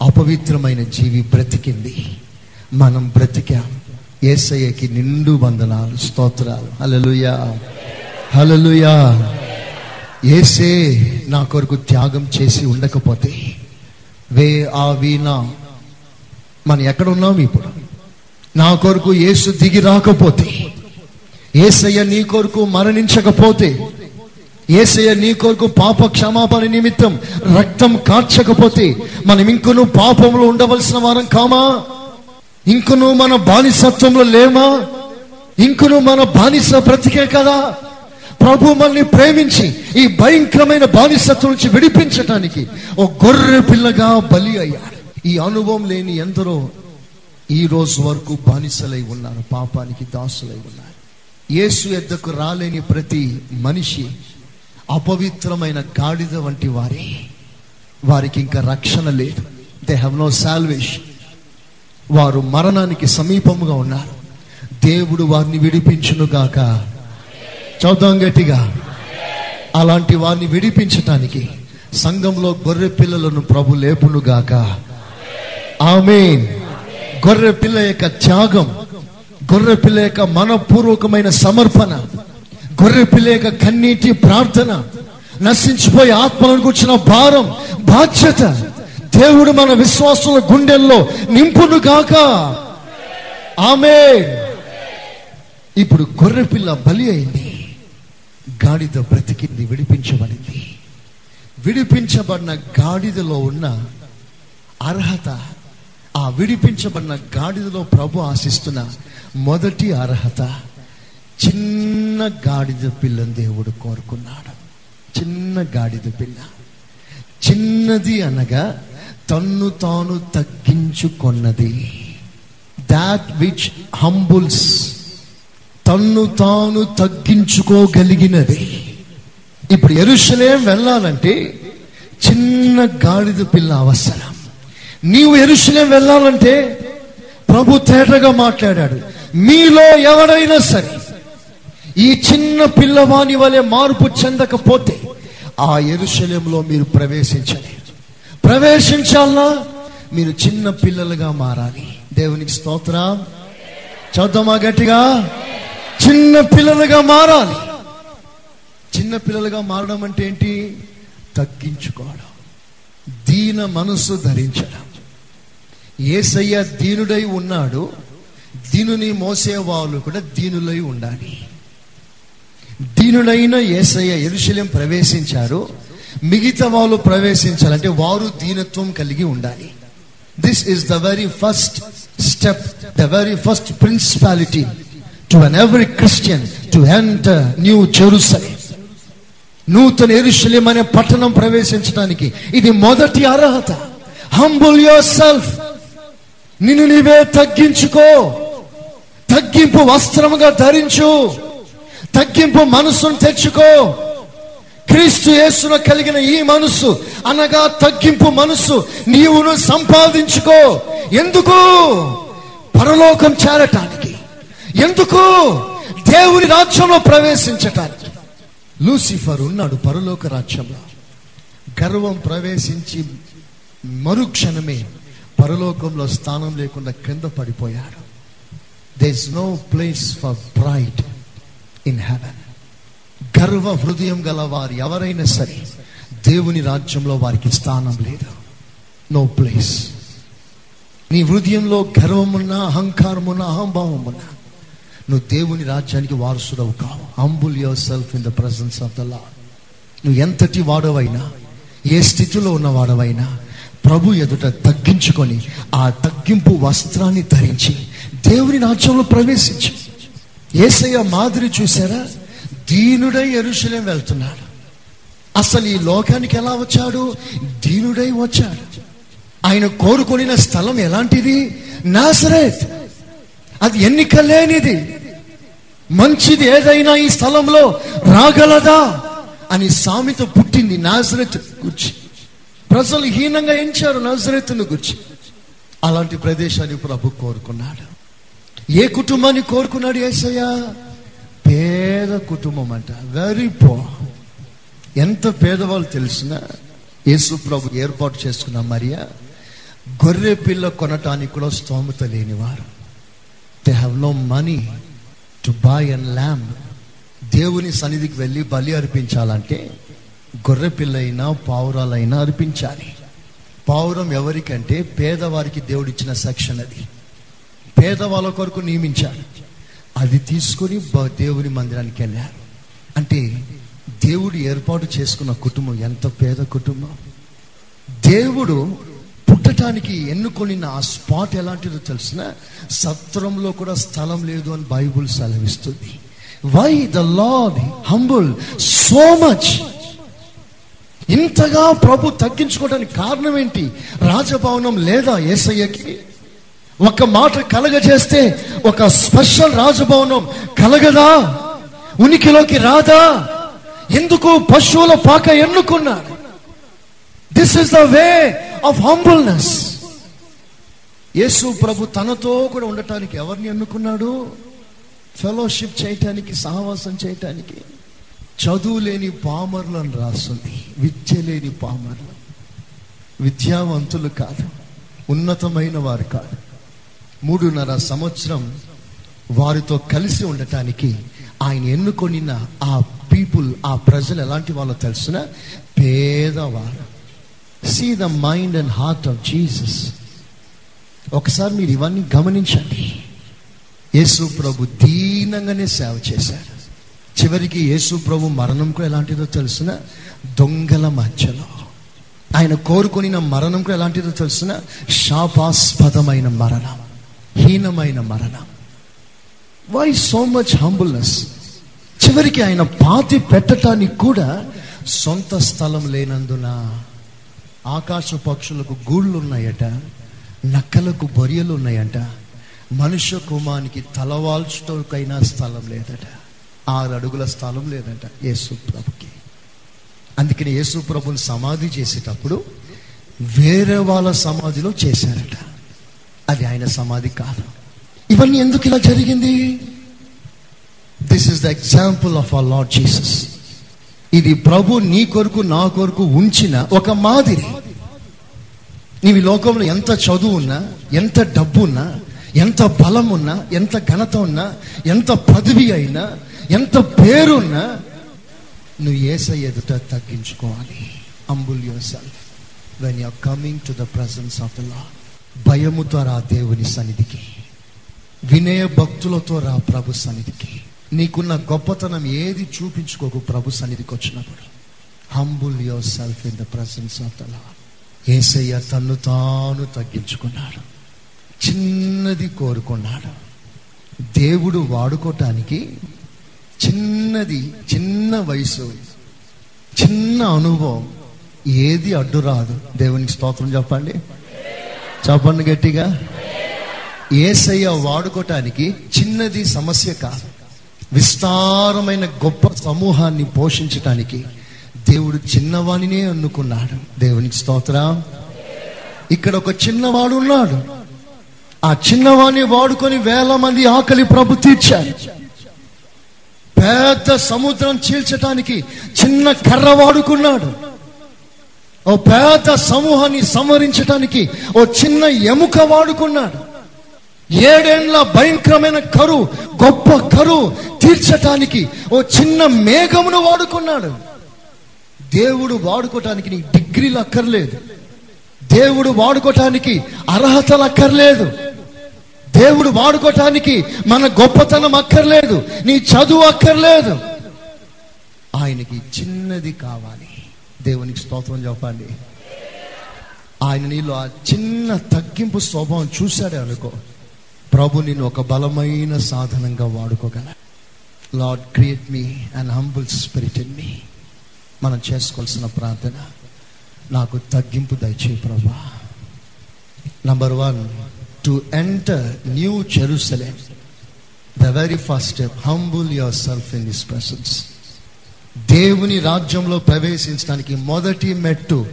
అపవిత్రమైన జీవి బ్రతికింది. మనం బ్రతికాం. ఏసయ్యకి నిండు వందనాలు స్తోత్రాలు. హలలుయా హలలుయా ఏసే నా కొరకు త్యాగం చేసి ఉండకపోతే వే ఆ వీణ. మనం ఎక్కడ ఉన్నాం ఇప్పుడు? నా కొరకు ఏసు దిగి రాకపోతే ఏసయ్య నీ కొరకు మరణించకపోతే ఏసయ్య నీ కొరకు పాప క్షమాపణ నిమిత్తం రక్తం కార్చకపోతే మనం ఇంకను పాపంలో ఉండవలసిన వారం కామా? ఇంకను మన బానిసత్వంలో లేమా? ఇంకను మన బానిస బ్రతికే కదా? ప్రభు మనల్ని ప్రేమించి ఈ భయంకరమైన బానిసత్వం నుంచి విడిపించటానికి ఓ గొర్రె పిల్లగా బలి అయ్యాడు. ఈ అనుభవం లేని ఎందరో ఈ రోజు వరకు బానిసలై ఉన్నారు పాపానికి దాసులై ఉన్నారు. యేసు ఎద్దకు రాలేని ప్రతి మనిషి అపవిత్రమైన గాడిద వంటి వారే. వారికి ఇంకా రక్షణ లేదు. దే హ్యావ్ నో సాల్వేషన్ వారు మరణానికి సమీపముగా ఉన్నారు. దేవుడు వారిని విడిపించును గాక. చదుదాం గట్టిగా. అలాంటి వారిని విడిపించటానికి సంఘంలో గొర్రె పిల్లలను ప్రభు లేపును గాక. ఆమెన్. గొర్రె పిల్ల యొక్క త్యాగం గొర్రె పిల్లక మనపూర్వకమైన సమర్పణ గొర్రె పిల్లక కన్నీటి ప్రార్థన నశించిపోయి ఆత్మలను కూర్చున్న భారం బాధ్యత దేవుడు మన విశ్వాసుల గుండెల్లో నింపును కాక ఆమె ఇప్పుడు గొర్రె పిల్ల బలి అయింది. గాడిద బ్రతికింది విడిపించబడింది. విడిపించబడిన గాడిదలో ఉన్న అర్హత ఆ విడిపించబడిన గాడిదలో ప్రభు ఆశిస్తున్న మొదటి అర్హత చిన్న గాడిద పిల్లని దేవుడు కోరుకున్నాడు. చిన్న గాడిద పిల్ల. చిన్నది అనగా తన్ను తాను తగ్గించుకొన్నది. దాట్ విచ్ హంబుల్స్ తన్ను తాను తగ్గించుకోగలిగినది. ఇప్పుడు ఎరుషలేం వెళ్ళాలంటే చిన్న గాడిద పిల్ల అవసరం. నీవు ఎరుషలేం వెళ్ళాలంటే ప్రభు తేటగా మాట్లాడాడు. మీలో ఎవడైనా సరే ఈ చిన్న పిల్లవాని వలె మార్పు చెందకపోతే ఆ ఎరుషలేంలో మీరు ప్రవేశించలేదు ప్రవేశించాలన్నా మీరు చిన్న పిల్లలుగా మారాలి. దేవునికి స్తోత్ర. చదువుమా గట్టిగా? చిన్న పిల్లలుగా మారాలి. చిన్న పిల్లలుగా మారడం అంటే ఏంటి? తగ్గించుకోవడం. దీన మనసు ధరించడం. ఏసయ్య దీనుడై ఉన్నాడు. దీనుని మోసే వాళ్ళు కూడా దీనులై ఉండాలి. దీనుడైన ఏసయ్య ఎరుశల్యం ప్రవేశించారు. మిగతా వాళ్ళు ప్రవేశించాలంటే వారు దీనత్వం కలిగి ఉండాలి. This is the very first step the very first principality to an every Christian to enter new Jerusalem నూతన ఎరుశల్యం అనే పట్టణం ప్రవేశించడానికి ఇది మొదటి అర్హత. హంబుల్ యువర్ సెల్ఫ్ నిన్ను నీవే తగ్గించుకో. తగ్గింపు వస్త్రముగా ధరించు. తగ్గింపు మనసును తెచ్చుకో. క్రీస్తు యేసున కలిగిన ఈ మనసు అనగా తగ్గింపు మనసు. నీవును సంపాదించుకో. ఎందుకు? పరలోకం చేరటానికి. ఎందుకు? దేవుని రాజ్యంలో ప్రవేశించటానికి. లూసిఫర్ ఉన్నాడు పరలోక రాజ్యంలో. గర్వం ప్రవేశించి మరుక్షణమే పరలోకంలో స్థానం లేకుండా కింద పడిపోయాడు there is no place for pride in heaven గర్వ హృదయం గల వారు ఎవరైనా సరే దేవుని రాజ్యంలో వారికి స్థానం లేదు. నో ప్లేస్ నీ హృదయంలో గర్వమున్నా అహంకారమున్నా అహంభావమున్నా నువ్వు దేవుని రాజ్యానికి వారసుడవు కావు. Humble yourself in the presence of the lord నువ్వు ఎంతటి వాడవైనా ఏ స్థితిలో ఉన్న వాడవైనా ప్రభు ఎదుట తగ్గించుకొని ఆ తగ్గింపు వస్త్రాన్ని ధరించి దేవుని రాజ్యంలో ప్రవేశించి. ఏసయ్య మాదిరి చూసారా దీనుడై ఎరుశలేం వెళ్తున్నాడు. అసలు ఈ లోకానికి ఎలా వచ్చాడు? దీనుడై వచ్చాడు. ఆయన కోరుకొనిన స్థలం ఎలాంటిది? నాసరేత్ అది ఎన్నిక లేనిది. మంచిది ఏదైనా ఈ స్థలంలో రాగలదా? అని సామెత పుట్టింది నాజరెత్ గుర్చి. ప్రజలు హీనంగా ఎంచారు నాజరెత్తును గుర్చి. అలాంటి ప్రదేశాన్ని ప్రభు కోరుకున్నాడు. ఏ కుటుంబాన్ని కోరుకున్నాడు ఏసయ్య? పేద కుటుంబం అంట. వెరీ పో ఎంత పేదవాళ్ళు తెలిసిన యేసు ప్రభు ఏర్పాటు చేసుకున్న మరియా గొర్రె పిల్ల కొనటానికి కూడా స్తోమత లేనివారు. They have no money to buy and land దేవుని సన్నిధికి వెళ్ళి బలి అర్పించాలంటే గొర్రె పిల్లైనా పావురాలైనా అర్పించాలి. పావురం ఎవరికంటే పేదవారికి దేవుడిచ్చిన సెక్షన్ అది. పేదవాళ్ళ కొరకు నియమించాడు అది తీసుకొని దేవుని మందిరానికి వెళ్ళారు అంటే దేవుడు ఏర్పాటు చేసుకున్న కుటుంబం ఎంత పేద కుటుంబం. దేవుడు పుట్టటానికి ఎన్నుకొని ఆ స్పాట్ ఎలాంటిదో తెలిసిన? సత్రంలో కూడా స్థలం లేదు అని బైబుల్ సెలవిస్తుంది. Why the Lord humble so much ఇంతగా ప్రభు తగ్గించుకోవడానికి కారణం ఏంటి? రాజభవనం లేదా ఏసయ్యకి? ఒక మాట కలగజేస్తే ఒక స్పెషల్ రాజభవనం కలగదా? ఉనికిలోకి రాదా? ఎందుకు పశువుల పాక ఎన్నుకున్నాడు this is the way of humbleness Yesu ప్రభు తనతో కూడా ఉండటానికి ఎవరిని ఎన్నుకున్నాడు? ఫెలోషిప్ చేయటానికి సహవాసం చేయటానికి. చదువు లేని పామర్లను రాస్తుంది విద్య లేని పామర్లు. విద్యావంతులు కాదు ఉన్నతమైన వారు కాదు. మూడున్నర సంవత్సరం వారితో కలిసి ఉండటానికి ఆయన ఎన్నుకొనిన ఆ పీపుల్ ఆ ప్రజలు ఎలాంటి వాళ్ళో తెలిసిన? పేదవారు. See the mind and heart of Jesus ఒకసారి మీరు ఇవన్నీ గమనించండి. యేసు ప్రభు దీనంగానే సేవ చేశారు. చివరికి యేసు ప్రభు మరణం కూడా ఎలాంటిదో తెలిసిన దొంగల మధ్యలో. ఆయన కోరుకొనిన మరణం కూడా ఎలాంటిదో తెలిసిన శాపాస్పదమైన మరణం హీనమైన మరణం. వై సో మచ్ హంబుల్నెస్ చివరికి ఆయన పాతి పెట్టటానికి కూడా సొంత స్థలం లేనందున ఆకాశ పక్షులకు గూళ్ళు ఉన్నాయట నక్కలకు బొరియలు ఉన్నాయంట మనుష్య కుమానికి తలవాల్చుటకైనా స్థలం లేదట. ఆరు అడుగుల స్థలం లేదట యేసు ప్రభుకి. అందుకని యేసు ప్రభుని సమాధి చేసేటప్పుడు వేరే వాళ్ళ సమాధిలో చేశారట. అది ఆయన సమాధి కాదు. ఇవన్నీ ఎందుకు ఇలా జరిగింది? This is the example of our Lord Jesus ఇది ప్రభు నీ కొరకు నా కొరకు ఉంచిన ఒక మాదిరి. నీవు ఈ లోకంలో ఎంత చదువు ఉన్నా ఎంత డబ్బు ఉన్నా ఎంత బలం ఉన్నా ఎంత ఘనత ఉన్నా ఎంత పదవి అయినా ఎంత పేరున్నా నువ్వు ఏసై ఎదుట తగ్గించుకోవాలి. Humble your self when you are coming to the presence of the Lord భయముతో రా దేవుని సన్నిధికి. వినయ భక్తులతో రా ప్రభు సన్నిధికి. నీకున్న గొప్పతనం ఏది చూపించుకోకు ప్రభు సన్నిధికి వచ్చినప్పుడు. Humble your self in the presence of the Lord Yesayya తన్ను తాను తగ్గించుకున్నాడు. చిన్నది కోరుకున్నాడు. దేవుడు వాడుకోవటానికి చిన్నది చిన్న వయసు చిన్న అనుభవం. ఏది అడ్డు రాదు. దేవునికి స్తోత్రం చెప్పండి. చెప్పండి గట్టిగా. ఏసయ్య వాడుకోవటానికి చిన్నది సమస్య కాదు. విస్తారమైన గొప్ప సమూహాన్ని పోషించటానికి దేవుడు చిన్నవాణినే అనుకున్నాడు దేవునికి స్తోత్ర. ఇక్కడ ఒక చిన్నవాడు ఉన్నాడు. ఆ చిన్నవాణ్ణి వాడుకొని వేల మంది ఆకలి ప్రభు తీర్చారు. పెద్ద సముద్రం చీల్చటానికి చిన్న కర్ర వాడుకున్నాడు. ఓ పెద్ద సమూహాన్ని సంవరించటానికి ఓ చిన్న ఎముక వాడుకున్నాడు. ఏడేండ్ల భయంకరమైన కరు గొప్ప కరు తీర్చటానికి ఓ చిన్న మేఘమును వాడుకున్నాడు. దేవుడు వాడుకోటానికి నీకు డిగ్రీలు అక్కర్లేదు. దేవుడు వాడుకోటానికి అర్హతలు అక్కర్లేదు. దేవుడు వాడుకోవటానికి మన గొప్పతనం అక్కర్లేదు నీ చదువు అక్కర్లేదు. ఆయనకి చిన్నది కావాలి. దేవునికి స్తోత్రం చెప్పండి. ఆయన నీలో ఆ చిన్న తగ్గింపు స్వభావం చూశాడే అనుకో. ప్రభు నిన్ను ఒక బలమైన సాధనంగా వాడుకోగల. Lord create me and humble spirit in me. మనం చేసుకోవాల్సిన ప్రార్థన నాకు తగ్గింపు దయచేయి ప్రభా. Number one to enter new Jerusalem the very first step humble your self in this persons దేవుని రాజ్యంలో ప్రవేశించడానికి మొదటి మెట్టు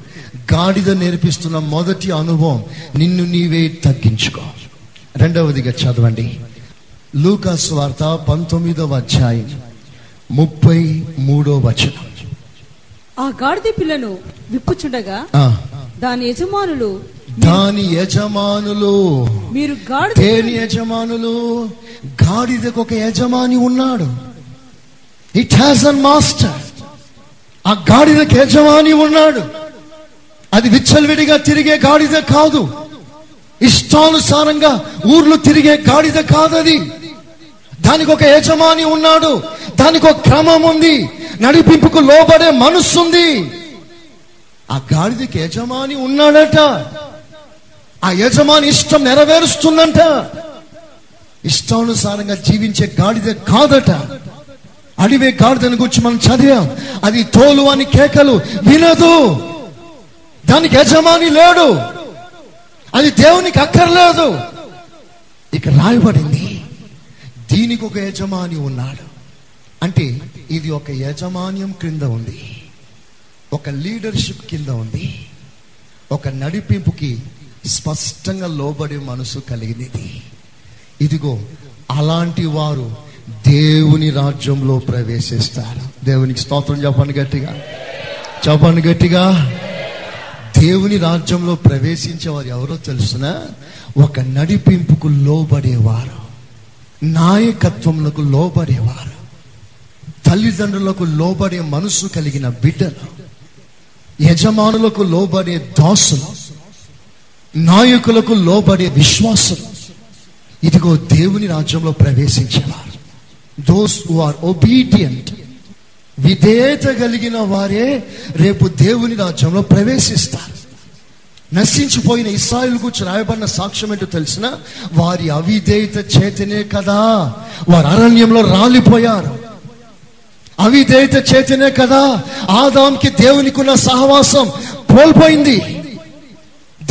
గాడిద నేర్పిస్తున్న మొదటి అనుభవం నిన్ను నీవే తగ్గించుకో. రెండవదిగా చదవండి. లూకాస్ వార్త పంతొమ్మిదవ అధ్యాయం ముప్పై మూడో వచనం. ఆ గాడిద పిల్లను విప్పుచుండగా దాని యజమానులు దాని యజమానులు మీరు దేని యజమానులు గాడిదకు ఒక యజమాని ఉన్నాడు. ఇట్ హ్యాస్ అన్ మాస్టర్ ఆ గాడిదకు యజమాని ఉన్నాడు. అది విచ్చలవిడిగా తిరిగే గాడిద కాదు. ఇష్టానుసారంగా ఊర్లు తిరిగే గాడిద కాదు అది దానికి ఒక యజమాని ఉన్నాడు. దానికి ఒక క్రమం ఉంది. నడిపింపుకు లోబడే మనస్సుంది. ఆ గాడిదకి యజమాని ఉన్నాడట. ఆ యజమాని ఇష్టం నెరవేరుస్తుందంట. ఇష్టానుసారంగా జీవించే గాడిద కాదట. అడివే గాడిదని గురించి మనం చదివాం. అది తోలు అని కేకలు వినదు. దానికి యజమాని లేడు. అది దేవునికి అక్కర్లేదు. ఇక రాయబడింది దీనికి ఒక యజమాని ఉన్నాడు. అంటే ఇది ఒక యజమాన్యం క్రింద ఉంది. ఒక లీడర్షిప్ కింద ఉంది. ఒక నడిపింపుకి స్పష్టంగా లోబడే మనసు కలిగినది. ఇదిగో అలాంటి వారు దేవుని రాజ్యంలో ప్రవేశిస్తారు. దేవునికి స్తోత్రం చెప్పండి గట్టిగా. చెప్పండి గట్టిగా. దేవుని రాజ్యంలో ప్రవేశించే వారు ఎవరో తెలుసిన? ఒక నడిపింపుకు లోబడేవారు. నాయకత్వములకు లోబడేవారు. తల్లిదండ్రులకు లోబడే మనసు కలిగిన బిడ్డలు. యజమానులకు లోబడే దాసులు. నాయకులకు లోబడే విశ్వాసం. ఇదిగో దేవుని రాజ్యంలో ప్రవేశించేవారు. దోస్ హు ఆర్ ఒబీడియంట్ విధేయత కలిగిన వారే రేపు దేవుని రాజ్యంలో ప్రవేశిస్తారు. నశించిపోయిన ఇస్రాయిల్ గురించి రాయబడిన సాక్ష్యం ఏంటో తెలిసిన? వారి అవిధేయత చేతనే కదా. వారు అరణ్యంలో రాలిపోయారు. అవిధేయత చేతనే కదా. ఆదాంకి దేవునికి ఉన్న సహవాసం కోల్పోయింది.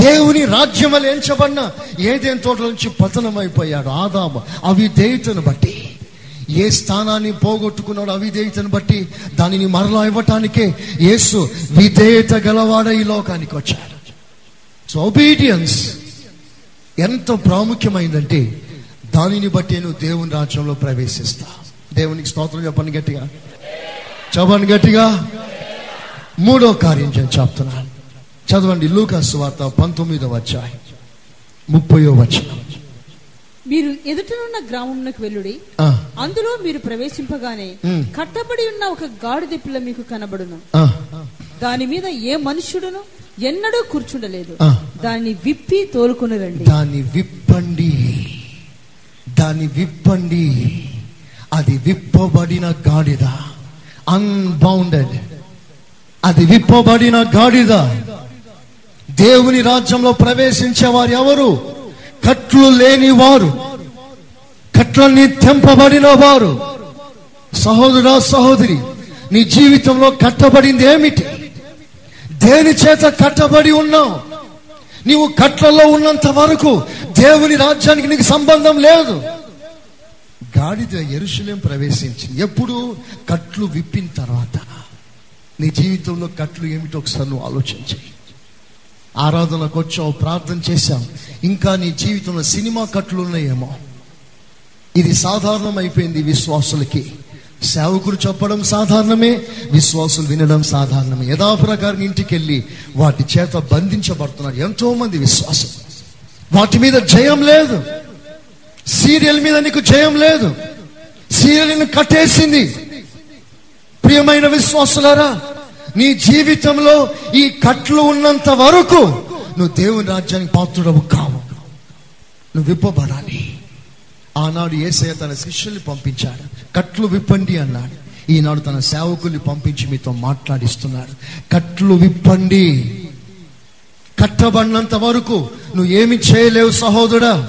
దేవుని రాజ్యం వల్ల ఎంచబడిన ఏదేం తోటల నుంచి పతనమైపోయాడు ఆదాము అవిధేయతను బట్టి. ఏ స్థానాన్ని పోగొట్టుకున్నాడు అవిధేయతను బట్టి దానిని మరలా ఇవ్వటానికే యేసు విధేయత గలవాడ ఈ లోకానికి వచ్చాడు. సో ఒబీడియన్స్ ఎంత ప్రాముఖ్యమైందంటే దానిని బట్టి నేను దేవుని రాజ్యంలో ప్రవేశిస్తా. దేవునికి స్తోత్రం చెప్పండి గట్టిగా. చెప్పండి గట్టిగా. మూడో కార్యం చెప్తున్నాను. చదవండి లూకాసు వార్త పంతొమ్మిదవ అధ్యాయం ముప్పయో వచనం. మీరు ఎదుటనున్న గ్రామంలోకి వెళ్ళుడి అందులో మీరు ప్రవేశింపగానే. కట్టబడి ఉన్న ఒక గాడిద పిల్ల మీకు కనబడును. దాని మీద ఏ మనుష్యుడును ఎన్నడూ కూర్చుండలేదు. దాన్ని విప్పి తోలుకుని రండి. దాన్ని విప్పండి. దాన్ని విప్పండి. అది విప్పబడిన గాడిద. అన్బౌండెడ్ అది విప్పబడిన గాడిద. దేవుని రాజ్యంలో ప్రవేశించే వారు ఎవరు? కట్లు లేని వారు కట్లన్నీ తెంపబడిన వారు సహోదరా సహోదరి నీ జీవితంలో కట్టబడింది ఏమిటి? దేని చేత కట్టబడి ఉన్నావు? నీవు కట్లలో ఉన్నంత వరకు దేవుని రాజ్యానికి నీకు సంబంధం లేదు. గాడిద ఎరుశులేం ప్రవేశించింది. ఎప్పుడు? కట్లు విప్పిన తర్వాత. నీ జీవితంలో కట్లు ఏమిటో ఒకసారి నువ్వు ఆలోచించాయి ఆరాధనకు వచ్చావు ప్రార్థన చేశాం. ఇంకా నీ జీవితంలో సినిమా కట్లు ఉన్నాయేమో. ఇది సాధారణం అయిపోయింది విశ్వాసులకి. సేవకుడు చెప్పడం సాధారణమే విశ్వాసులు వినడం సాధారణమే. యథాప్రకారం ఇంటికి వెళ్ళి వాటి చేత బంధించబడుతున్నారు ఎంతో మంది విశ్వాసం వాటి మీద జయం లేదు. సీరియల్ మీద నీకు జయం లేదు. సీరియల్ కట్టేసింది. ప్రియమైన విశ్వాసులారా నీ జీవితంలో ఈ కట్లు ఉన్నంత వరకు నువ్వు దేవుని రాజ్యానికి పాత్రుడవు కావు. నువ్వు విప్పబడాలి. ఆనాడు ఏసయ తన శిష్యుల్ని పంపించాడు. కట్లు విప్పండి అన్నాడు. ఈనాడు తన సేవకుల్ని పంపించి మీతో మాట్లాడిస్తున్నాడు. కట్లు విప్పండి. కట్టబడినంత వరకు నువ్వు ఏమి చేయలేవు సహోదరుడా.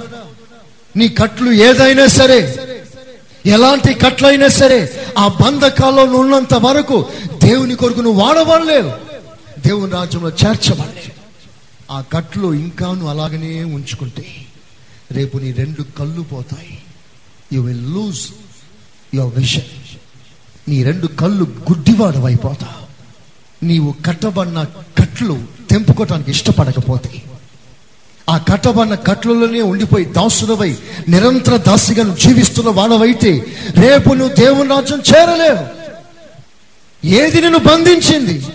నీ కట్లు ఏదైనా సరే ఎలాంటి కట్లైనా సరే ఆ బంధకాల్లో ఉన్నంత వరకు దేవుని కొరకు నువ్వు వాడబడలేవు దేవుని రాజ్యంలో చేర్చబడలేవు ఆ కట్లు ఇంకా నువ్వు అలాగనే ఉంచుకుంటే రేపు నీ రెండు కళ్ళు పోతాయి. You will lose your vision నీ రెండు కళ్ళు గుడ్డివాడు అయిపోతావు నీవు కట్టబడిన కట్లు తెంపుకోవటానికి ఇష్టపడకపోతే ఆ కట్టబడిన కట్లలోనే ఉండిపోయి దాసుడవై నిరంతర దాసిగా నువ్వు జీవిస్తున్న వాడవైతే రేపు నువ్వు దేవుని రాజ్యం చేరలేవు. ఏది నిన్ను బంధించింది?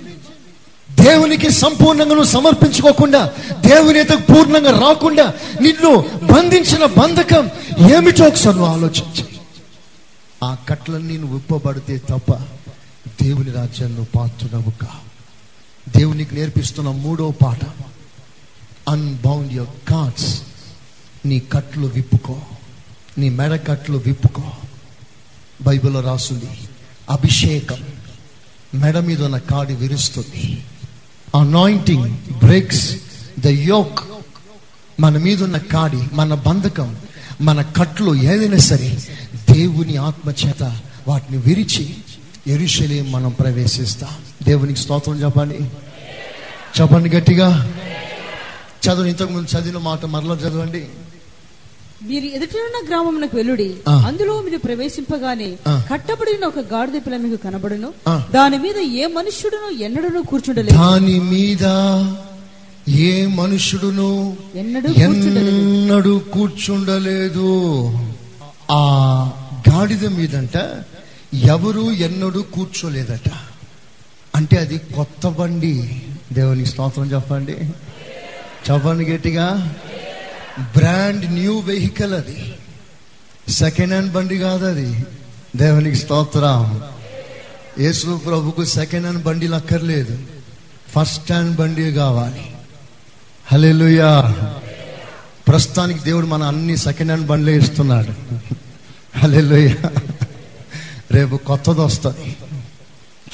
దేవునికి సంపూర్ణంగా నువ్వు సమర్పించుకోకుండా దేవుని ఎదుగు పూర్ణంగా రాకుండా నిన్ను బంధించిన బంధకం ఏమిటో ఒకసారి నువ్వు ఆలోచించు. ఆ కట్లన్నీ నువ్వు విప్పబడితే తప్ప దేవుని రాజ్యాన్ని నువ్వు పాత్రుడవు కా. దేవునికి నేర్పిస్తున్న మూడో పాట అన్బౌండ్ యువర్ కార్డ్స్ నీ కట్లు విప్పుకో నీ మెడ కట్లు విప్పుకో. బైబిల్లో రాసుంది అభిషేకం. మెడ మీద ఉన్న కాడి విరుస్తుంది. అనాయింటింగ్ బ్రేక్స్ ద యోక్ మన మీద ఉన్న కాడి మన బంధకం మన కట్లు ఏదైనా సరే దేవుని ఆత్మ చేత వాటిని విరిచి ఎరుషలే మనం ప్రవేశిస్తాం. దేవునికి స్తోత్రం చెప్పండి. చెప్పండి గట్టిగా. చదువు ఇంతకు ముందు చదివిన మాట మరలా చదవండి. మీరు ఎదుటినున్న గ్రామమునకు ఆ. అందులో మీరు ప్రవేశింపగానే. కట్టబడిన ఒక గాడిద పిల్ల మీకు కనబడును. దాని మీద ఏ మనుష్యుడును ఎన్నడూ కూర్చుండలేదు. దాని మీద ఏ మనుషుడును ఎన్నడూ కూర్చుండలేదు. ఎన్నడూ కూర్చుండలేదు. ఆ గాడిద మీదంట ఎవరు ఎన్నడూ కూర్చోలేదట. అంటే అది కొత్త బండి. దేవునికి స్తోత్రం చెప్పండి. చెప్పండి గట్టిగా. బ్రాండ్ న్యూ వెహికల్ అది. సెకండ్ హ్యాండ్ బండి కాదు అది దేవునికి స్తోత్రం. యేసు ప్రభుకు సెకండ్ హ్యాండ్ బండిలు అక్కర్లేదు ఫస్ట్ హ్యాండ్ బండి కావాలి. హల్లెలూయా. ప్రస్తుతానికి దేవుడు మన అన్ని సెకండ్ హ్యాండ్ బండ్లే ఇస్తున్నాడు. హల్లెలూయా. రేపు కొత్తది వస్తుంది.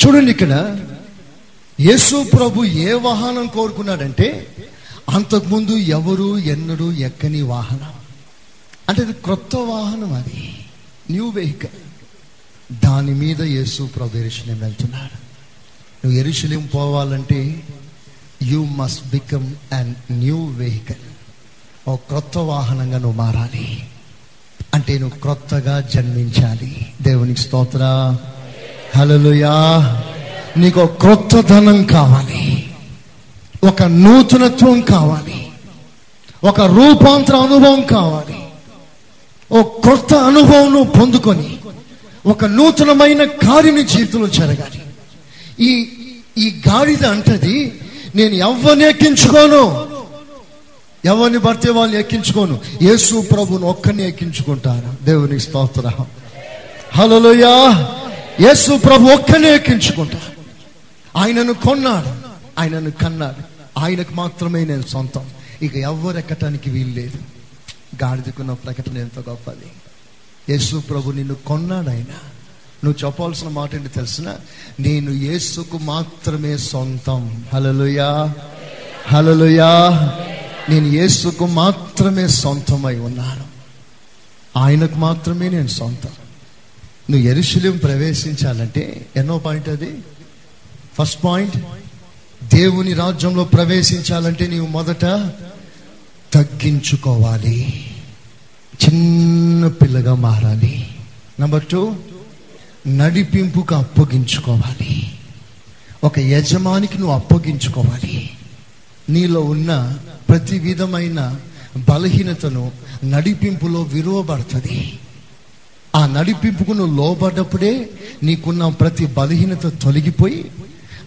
చూడండి ఇక్కడ. యేసు ప్రభు ఏ వాహనం కోరుకున్నాడంటే అంతకుముందు ఎవరు ఎన్నడూ ఎక్కని వాహనం. అంటే అది క్రొత్త వాహనం అది. న్యూ వెహికల్ దాని మీద యేసు ప్రభు వెళ్తున్నాడు. నువ్వు ఎరుషలేం పోవాలంటే you must become and new vehicle ఓ క్రొత్త వాహనంగా నువ్వు మారాలి. అంటే నువ్వు క్రొత్తగా జన్మించాలి. దేవునికి స్తోత్ర. హలోయా నీకు ఒక క్రొత్త ధనం కావాలి. ఒక నూతనత్వం కావాలి. ఒక రూపాంతర అనుభవం కావాలి. ఓ కొత్త అనుభవం పొందుకొని ఒక నూతనమైన కార్యం జీవితంలో జరగాలి. ఈ ఈ గాడిద అంటది నేను ఎవరిని ఎక్కించుకోను? ఎవరిని పడితే వాళ్ళని ఎక్కించుకోను? యేసు ప్రభుని ఒక్కరిని ఎక్కించుకుంటాను. దేవునికి స్తోత్ర. హలోయా యేసు ప్రభు ఒక్కరిని ఎక్కించుకుంటాను ఆయనను కొన్నాడు. ఆయనను కన్నాడు. ఆయనకు మాత్రమే నేను సొంతం. ఇక ఎవ్వరు ఎక్కటానికి వీలు లేదు గాడిదకున్న ప్రకటన ఎంత గొప్పది. యేసు ప్రభు నిన్ను కొన్నాడు ఆయన. నువ్వు చెప్పాల్సిన మాట ఏంటి తెలిసిన? నేను యేసుకు మాత్రమే సొంతం. హలలుయా హలలుయా నేను యేసుకు మాత్రమే సొంతమై ఉన్నాను. ఆయనకు మాత్రమే నేను సొంతం. నువ్వు ఎరుశల్యం ప్రవేశించాలంటే ఎన్నో పాయింట్ అది? ఫస్ట్ పాయింట్ దేవుని రాజ్యంలో ప్రవేశించాలంటే నీవు మొదట తగ్గించుకోవాలి. చిన్న పిల్లగా మారాలి. నెంబర్ టూ నడిపింపుకు అప్పగించుకోవాలి. ఒక యజమానికి నువ్వు అప్పగించుకోవాలి. నీలో ఉన్న ప్రతి విధమైన బలహీనతను నడిపింపులో విలువబడుతుంది ఆ నడిపింపుకు నువ్వు లోబడ్డప్పుడే నీకున్న ప్రతి బలహీనత తొలగిపోయి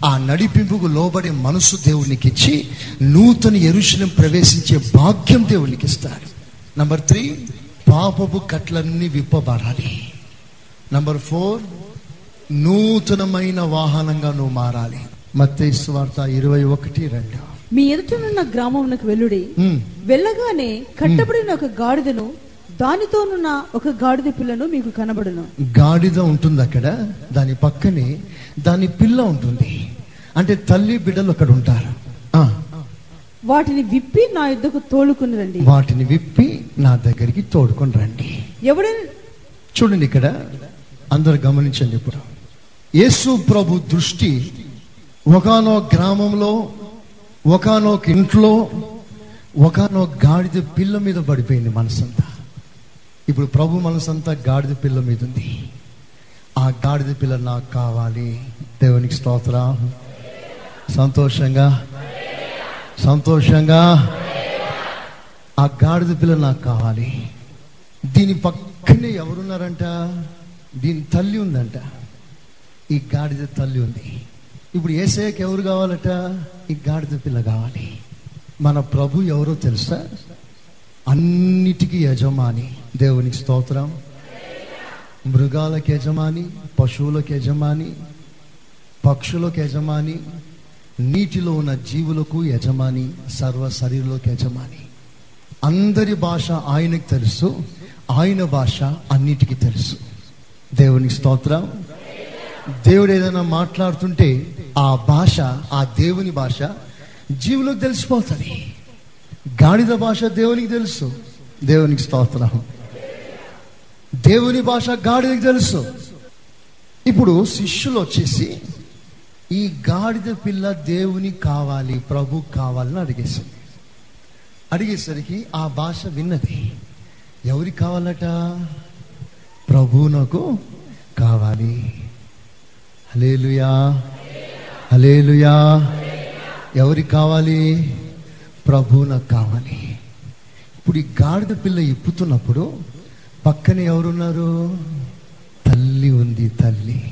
ఆ నడిపింపుకు లోబడే మనసు దేవునికి ఇచ్చి నూతన ఎరుశలం ప్రవేశించే భాగ్యం దేవునికి ఇస్తాడు నంబర్ త్రీ పాపపు కట్లన్నీ విప్పబడాలి. నంబర్ ఫోర్ నూతనమైన వాహనంగా నువ్వు మారాలి. మత్తయి వార్త ఇరవై ఒకటి రెండు. మీ ఎదుటనున్న గ్రామమునకు వెల్లుడి ఉమ్. వెళ్ళగానే కట్టబడిన ఒక గాడిదను దానితోనున్న ఒక గాడిద పిల్లను మీకు కనబడును. గాడిద ఉంటుంది అక్కడ దాని పక్కనే దాని పిల్ల ఉంటుంది. అంటే తల్లి బిడ్డలు అక్కడ ఉంటారు. ఆ, వాటిని విప్పి నా యుద్ధకు తోలుకుని రండి. వాటిని విప్పి నా దగ్గరికి తోడుకొని రండి. ఎవడైనా చూడండి ఇక్కడ అందరు గమనించండి ఇప్పుడు. యేసు ప్రభు దృష్టి ఒకనో గ్రామంలో ఒకనొక ఇంట్లో ఒకనొక గాడిద పిల్ల మీద పడిపోయింది మనసంతా. ఇప్పుడు ప్రభు మనసంతా గాడిద పిల్ల మీద ఉంది. ఆ గాడిద పిల్ల నాకు కావాలి. దేవునికి స్తోత్ర. సంతోషంగా? సంతోషంగా? ఆ గాడిద పిల్ల నాకు కావాలి. దీని పక్కనే ఎవరున్నారంట? దీని తల్లి ఉందంట. ఈ గాడిద తల్లి ఉంది. ఇప్పుడు ఏసేకి ఎవరు కావాలట? ఈ గాడిద పిల్ల కావాలి. మన ప్రభు ఎవరో తెలుసా? అన్నిటికీ యజమాని దేవునికి స్తోత్రం. మృగాలకు యజమాని పశువులకు యజమాని పక్షులకు యజమాని నీటిలో ఉన్న జీవులకు యజమాని సర్వ శరీరులకు యజమాని. అందరి భాష ఆయనకు తెలుసు ఆయన భాష అన్నిటికీ తెలుసు. దేవునికి స్తోత్రం. దేవుడు ఏదైనా మాట్లాడుతుంటే ఆ భాష ఆ దేవుని భాష జీవులకు తెలిసిపోతుంది. గాడిద భాష దేవునికి తెలుసు. దేవునికి స్తోత్రం. దేవుని భాష గాడిదకి తెలుసు. ఇప్పుడు శిష్యులు వచ్చేసి ఈ గాడిద పిల్ల దేవుని కావాలి ప్రభు కావాలని అడిగేసింది అడిగేసరికి ఆ భాష విన్నది. ఎవరికి కావాలట? ప్రభు నాకు కావాలి. హలేలుయా హలేలుయా ఎవరికి కావాలి? ప్రభు నాకు కావాలి. ఇప్పుడు ఈ గాడిద పిల్ల ఇప్పుతున్నప్పుడు పక్కన ఎవరున్నారు? తల్లి ఉంది తల్లి.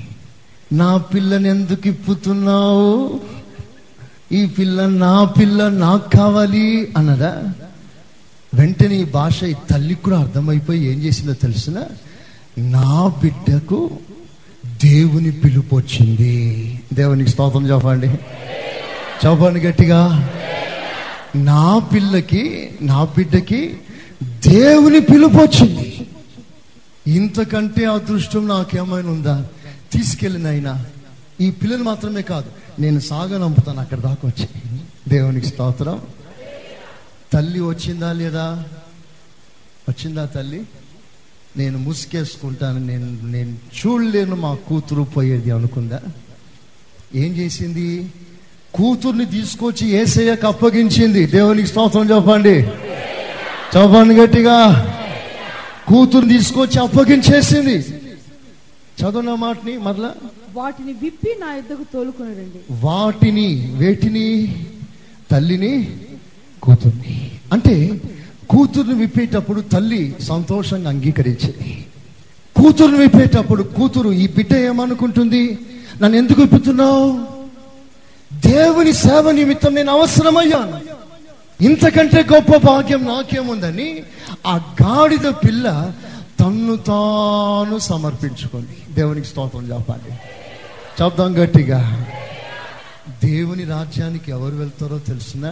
నా పిల్లని ఎందుకు ఇప్పుతున్నావు? ఈ పిల్ల నా పిల్ల నాకు కావాలి అన్నదా? వెంటనే ఈ భాష ఈ తల్లికి కూడా అర్థమైపోయి ఏం చేసిందో తెలిసిన? నా బిడ్డకు దేవుని పిలుపు వచ్చింది. దేవునికి స్తోత్రం చెప్పండి. చెప్పండి గట్టిగా. నా పిల్లకి నా బిడ్డకి దేవుని పిలుపు వచ్చింది. ఇంతకంటే అదృష్టం నాకేమైనా ఉందా? తీసుకెళ్ళిన అయినా ఈ పిల్లలు మాత్రమే కాదు నేను సాగనంపుతాను అక్కడ దాకా వచ్చి. దేవునికి స్తోత్రం. తల్లి వచ్చిందా లేదా? వచ్చిందా తల్లి? నేను ముసుకేసుకుంటాను నేను నేను చూడలేను మా కూతురు పోయేది అనుకుందా? ఏం చేసింది? కూతుర్ని తీసుకొచ్చి ఏసయ్యకు అప్పగించింది. దేవునికి స్తోత్రం చెప్పండి. చెప్పండి గట్టిగా. కూతుర్ని తీసుకొచ్చి అప్పగించేసింది. చదువున్న మాటని మరలా. వాటిని విప్పి నా యుద్ధకు తోలుకుని రండి వాటిని వేటిని? తల్లిని కూతుర్ని. అంటే కూతుర్ని విప్పేటప్పుడు తల్లి సంతోషంగా అంగీకరించింది. కూతుర్ని విప్పేటప్పుడు కూతురు ఈ బిడ్డ ఏమనుకుంటుంది? నన్ను ఎందుకు విప్పుతున్నావు? దేవుని సేవ నిమిత్తం నేను అవసరమయ్యాను. ఇంతకంటే గొప్ప భాగ్యం నాకేముందని ఆ గాడిద పిల్ల తన్ను తాను సమర్పించుకుంది. దేవునికి స్తోత్రం చెప్పాలి. చెప్దాం గట్టిగా. దేవుని రాజ్యానికి ఎవరు వెళ్తారో తెలిసిన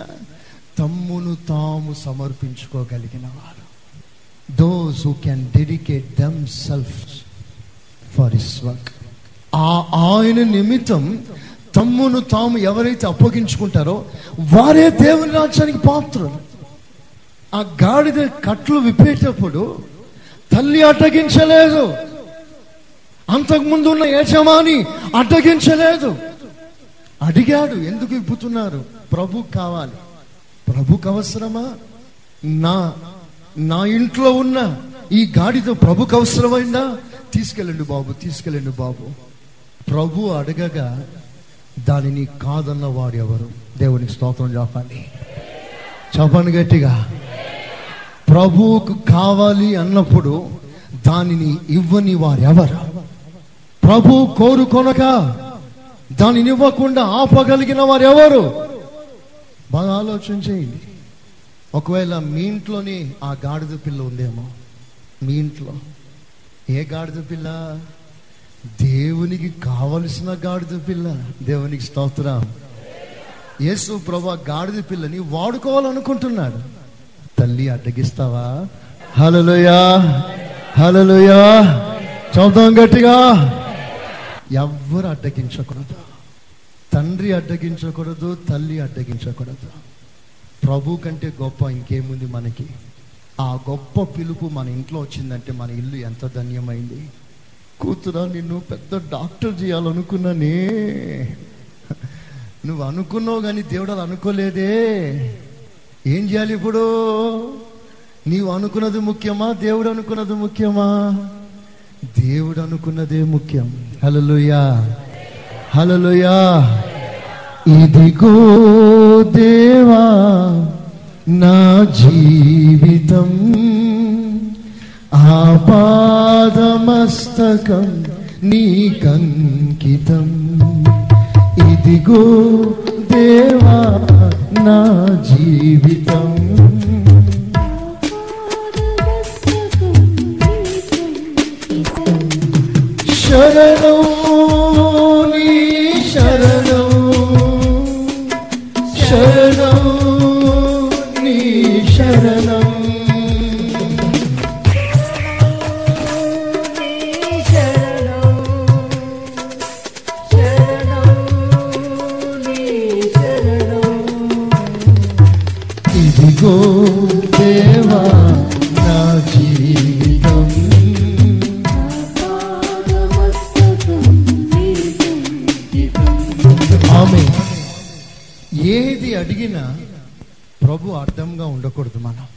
తమ్మును తాము సమర్పించుకోగలిగిన వారు. Those who can dedicate them self for his work ఆ ఆయన నిమిత్తం తమ్మును తాము ఎవరైతే అప్పగించుకుంటారో వారే దేవుని రాజ్యానికి పాత్రలు. ఆ గాడిద కట్లు విప్పేటప్పుడు తల్లి అడ్డగించలేదు. అంతకుముందు ఉన్న యజమాని అడ్డగించలేదు. అడిగాడు ఎందుకు విప్పుతున్నారు? ప్రభు కావాలి. ప్రభుకు అవసరమా? నా నా ఇంట్లో ఉన్న ఈ గాడితో ప్రభుకు అవసరమైందా? తీసుకెళ్ళండి బాబు తీసుకెళ్ళండి బాబు. ప్రభు అడగగా దానిని కాదన్న వాడు ఎవరు? దేవునికి స్తోత్రం చెప్పండి. చెప్పండి గట్టిగా. ప్రభువుకు కావాలి అన్నప్పుడు దానిని ఇవ్వని వారెవరు? ప్రభు కోరుకొనక దానిని ఇవ్వకుండా ఆపగలిగిన వారెవరు? బాగా ఆలోచన చేయండి. ఒకవేళ మీ ఇంట్లోని ఆ గాడిద పిల్ల ఉందేమో? మీ ఇంట్లో ఏ గాడిద పిల్ల? దేవునికి కావలసిన గాడిద పిల్ల. దేవునికి స్తోత్రం. యేసు ప్రభా గాడిద పిల్లని వాడుకోవాలనుకుంటున్నాడు. తల్లి అడ్డగిస్తావా? హలలుయా హలలుయా చదువుతాం గట్టిగా. ఎవ్వరు అడ్డగించకూడదు. తండ్రి అడ్డగించకూడదు తల్లి అడ్డగించకూడదు. ప్రభు కంటే గొప్ప ఇంకేముంది మనకి? ఆ గొప్ప పిలుపు మన ఇంట్లో వచ్చిందంటే మన ఇల్లు ఎంత ధన్యమైంది? కూతురా నిన్ను పెద్ద డాక్టర్ చేయాలనుకున్నానే. నువ్వు అనుకున్నావు కానీ దేవుడు అనుకోలేదే. ఏం చేయాలి ఇప్పుడు? నీవు అనుకున్నది ముఖ్యమా? దేవుడు అనుకున్నది ముఖ్యమా? దేవుడు అనుకున్నదే ముఖ్యం. హలలుయా హలలుయా ఇదిగో దేవా నా జీవితం ఆపాదమస్తకం నీకంకితం ఇదిగో దేవా నా జీవితం. శరణం నీ శరణం. శరణం. అడిగినా ప్రభు అర్థంగా ఉండకూడదు మనం.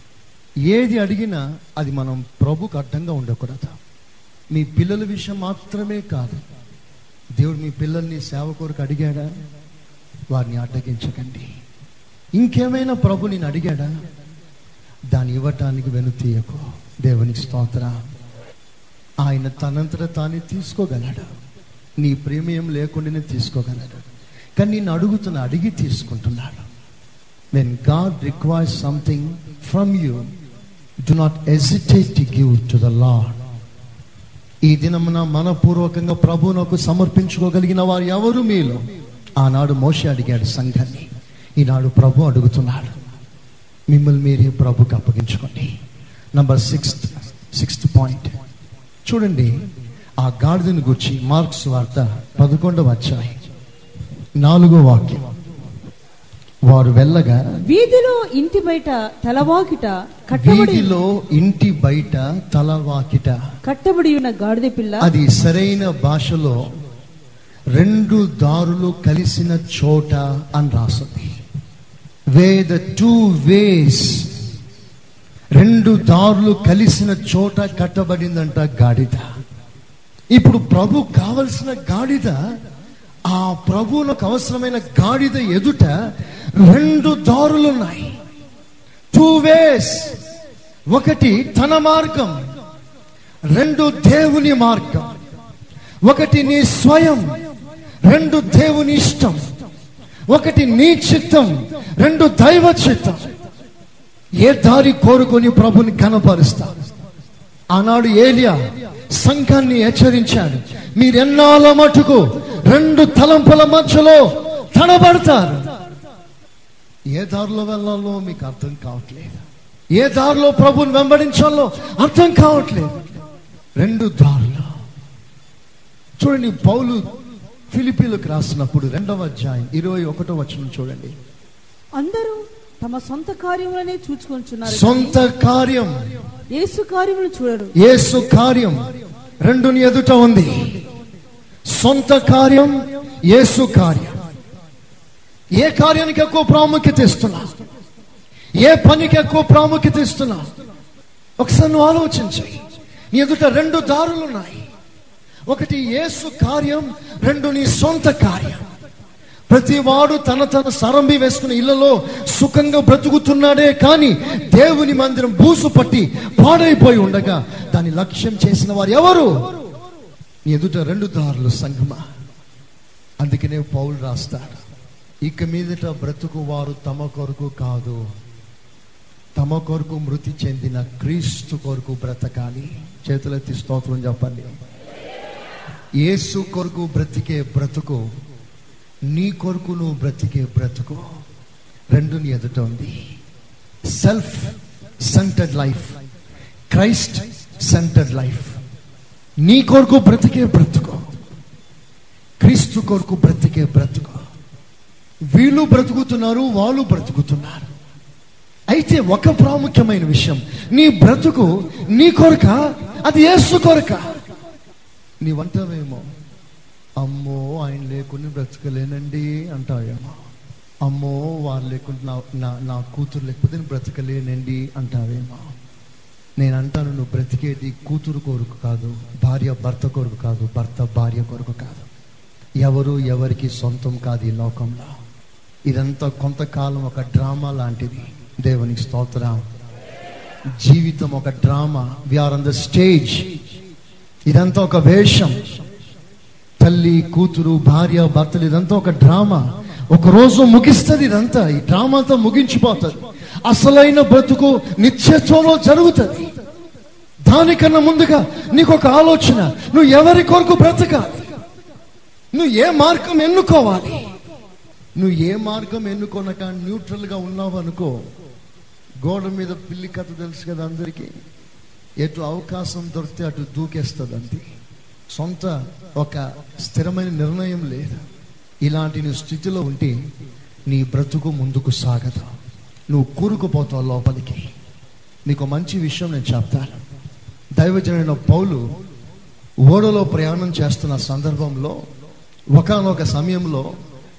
ఏది అడిగినా అది మనం ప్రభుకు అర్థంగా ఉండకూడదు. మీ పిల్లల విషయం మాత్రమే కాదు. దేవుడు మీ పిల్లల్ని సేవ కొరకు అడిగాడా? వారిని అడ్డగించకండి. ఇంకేమైనా ప్రభు నేను అడిగాడా? దాన్ని ఇవ్వటానికి వెనుతీయకు దేవునికి స్తోత్ర. ఆయన తనంతట తానే తీసుకోగలడు. నీ ప్రేమయం లేకుండానే తీసుకోగలడు. కానీ నేను అడుగుతున్న అడిగి తీసుకుంటున్నాడు. When God requires something from you do not hesitate to give to the Lord ఈ దినమున మనపూర్వకంగా ప్రభువునకు సమర్పించుకోగలిగిన వారు ఎవరు మీలో? ఆనాడు మోషి అడిగాడు సంఘాన్ని. ఈనాడు ప్రభు అడుగుతున్నాడు. మిమ్మల్ని మీరే ప్రభుకి అప్పగించుకోండి. నంబర్ సిక్స్త్ సిక్స్త్ పాయింట్ చూడండి ఆ గాడిదని గురించి మార్క్స్ వార్త పదకొండవ అధ్యాయం. నాలుగో వాక్యం. వారు వెళ్ళగా వీధిలో ఇంటి బయట తలవాకిట కట్టబడి వీధిలో ఇంటి బయట తలవాకిట కట్టబడి ఉన్న గాడిద పిల్ల అది సరైన భాషలో రెండు దారులు కలిసిన చోట అని రాస్తుంది వే ద టూ వేస్ రెండు దారులు కలిసిన చోట కట్టబడిందంట గాడిద. ఇప్పుడు ప్రభు కావలసిన గాడిద ఆ ప్రభువులకు అవసరమైన గాడిద ఎదుట రెండు దారులు ఉన్నాయి టూ వేస్ ఒకటి తన మార్గం రెండు దేవుని మార్గం. ఒకటి నీ స్వయం రెండు దేవుని ఇష్టం. ఒకటి నీ చిత్తం రెండు దైవ చిత్తం. ఏ దారి కోరుకొని ప్రభుని కనపరుస్తా ఆనాడు ఏలియా సంఘాన్ని హెచ్చరించాడు. మీరెన్నాళ్ళ మటుకు రెండు తలంపుల మధ్యలో తడబడతారు. ఏ దారిలో వెళ్ళాలో మీకు అర్థం కావట్లేదు. ఏ దారిలో ప్రభుని వెంబడించాలో అర్థం కావట్లేదు. రెండు దారులు. చూడండి పౌలు ఫిలిపీలకు రాసినప్పుడు రెండవ అధ్యాయం ఇరవై ఒకటో వచనం చూడండి. అందరూ తమ సొంత కార్యములనే చూచుకొంచున్నారు సొంత కార్యం. యేసు కార్యములు చూడరు. యేసు కార్యం రెండుని ఎదుట ఉంది. సొంత కార్యం యేసు కార్యం. ఏ కార్యానికి ఎక్కువ ప్రాముఖ్యత ఇస్తున్నా? ఏ పనికి ఎక్కువ ప్రాముఖ్యత ఇస్తున్నా? ఒకసారి నువ్వు ఆలోచించు. నీ ఎదుట రెండు దారులు ఉన్నాయి ఒకటి యేసు కార్యం రెండు నీ సొంత కార్యం. ప్రతి వాడు తన తన సరంబి వేసుకున్న ఇళ్ళలో సుఖంగా బ్రతుకుతున్నాడే కానీ దేవుని మందిరం బూసు పట్టి పాడైపోయి ఉండగా దాని లక్ష్యం చేసిన వారు ఎవరు? ఎదుట రెండు దారులు సంగమ అందుకనే పౌలు రాస్తాడు ఇక మీదట బ్రతుకు వారు తమ కొరకు కాదు. తమ కొరకు మృతి చెందిన క్రీస్తు కొరకు బ్రతకాలి. చేతులెత్తి స్తోత్రం చెప్పండి. యేసు కొరకు బ్రతికే బ్రతుకు నీ కొరకు నువ్వు బ్రతికే బ్రతుకు రెండు నీ ఎదుట ఉంది. Self centred life Christ centred life నీ కొరకు బ్రతికే బ్రతుకు క్రీస్తు కొరకు బ్రతికే బ్రతుకు. వీళ్ళు బ్రతుకుతున్నారు వాళ్ళు బ్రతుకుతున్నారు. అయితే ఒక ప్రాముఖ్యమైన విషయం నీ బ్రతుకు నీ కొరక అది ఏసు కొరక. నీవంటావేమో అమ్మో ఆయన లేకుండా బ్రతకలేనండి అంటావేమో. అమ్మో వారు లేకుండా నా నా నా కూతురు లేకపోతే నేను బ్రతకలేనండి అంటావేమో. నేను అంటాను నువ్వు బ్రతికేది కూతురు కొరకు కాదు భార్య భర్త కొరకు కాదు భర్త భార్య కొరకు కాదు. ఎవరు ఎవరికి సొంతం కాదు ఈ లోకంలో. ఇదంతా కొంతకాలం ఒక డ్రామా లాంటిది. దేవునికి స్తోత్రం. జీవితం ఒక drama. We are on the stage ఇదంతా ఒక వేషం. తల్లి కూతురు భార్య భర్తలు ఇదంతా ఒక డ్రామా. ఒక రోజు ముగిస్తుంది ఇదంతా. ఈ డ్రామాతో ముగించిపోతుంది. అసలైన బ్రతుకు నిత్యత్వంలో జరుగుతుంది. దానికన్నా ముందుగా నీకు ఒక ఆలోచన. నువ్వు ఎవరి కొరకు బ్రతకాలి? నువ్వు ఏ మార్గం ఎన్నుకోవాలి? నువ్వు ఏ మార్గం ఎన్నుకోనక న్యూట్రల్గా ఉన్నావు అనుకో గోడ మీద పిల్లి కథ తెలుసు కదా అందరికీ? ఎటు అవకాశం దొరికితే అటు దూకేస్తుంది అంతే సొంత ఒక స్థిరమైన నిర్ణయం లేదు. ఇలాంటి నీ స్థితిలో ఉంటే నీ బ్రతుకు ముందుకు సాగదు. నువ్వు కూరుకుపోతావు లోపలికి. నీకు మంచి విషయం నేను చెప్తాను. దైవజనైన పౌలు ఓడలో ప్రయాణం చేస్తున్న సందర్భంలో ఒకనొక సమయంలో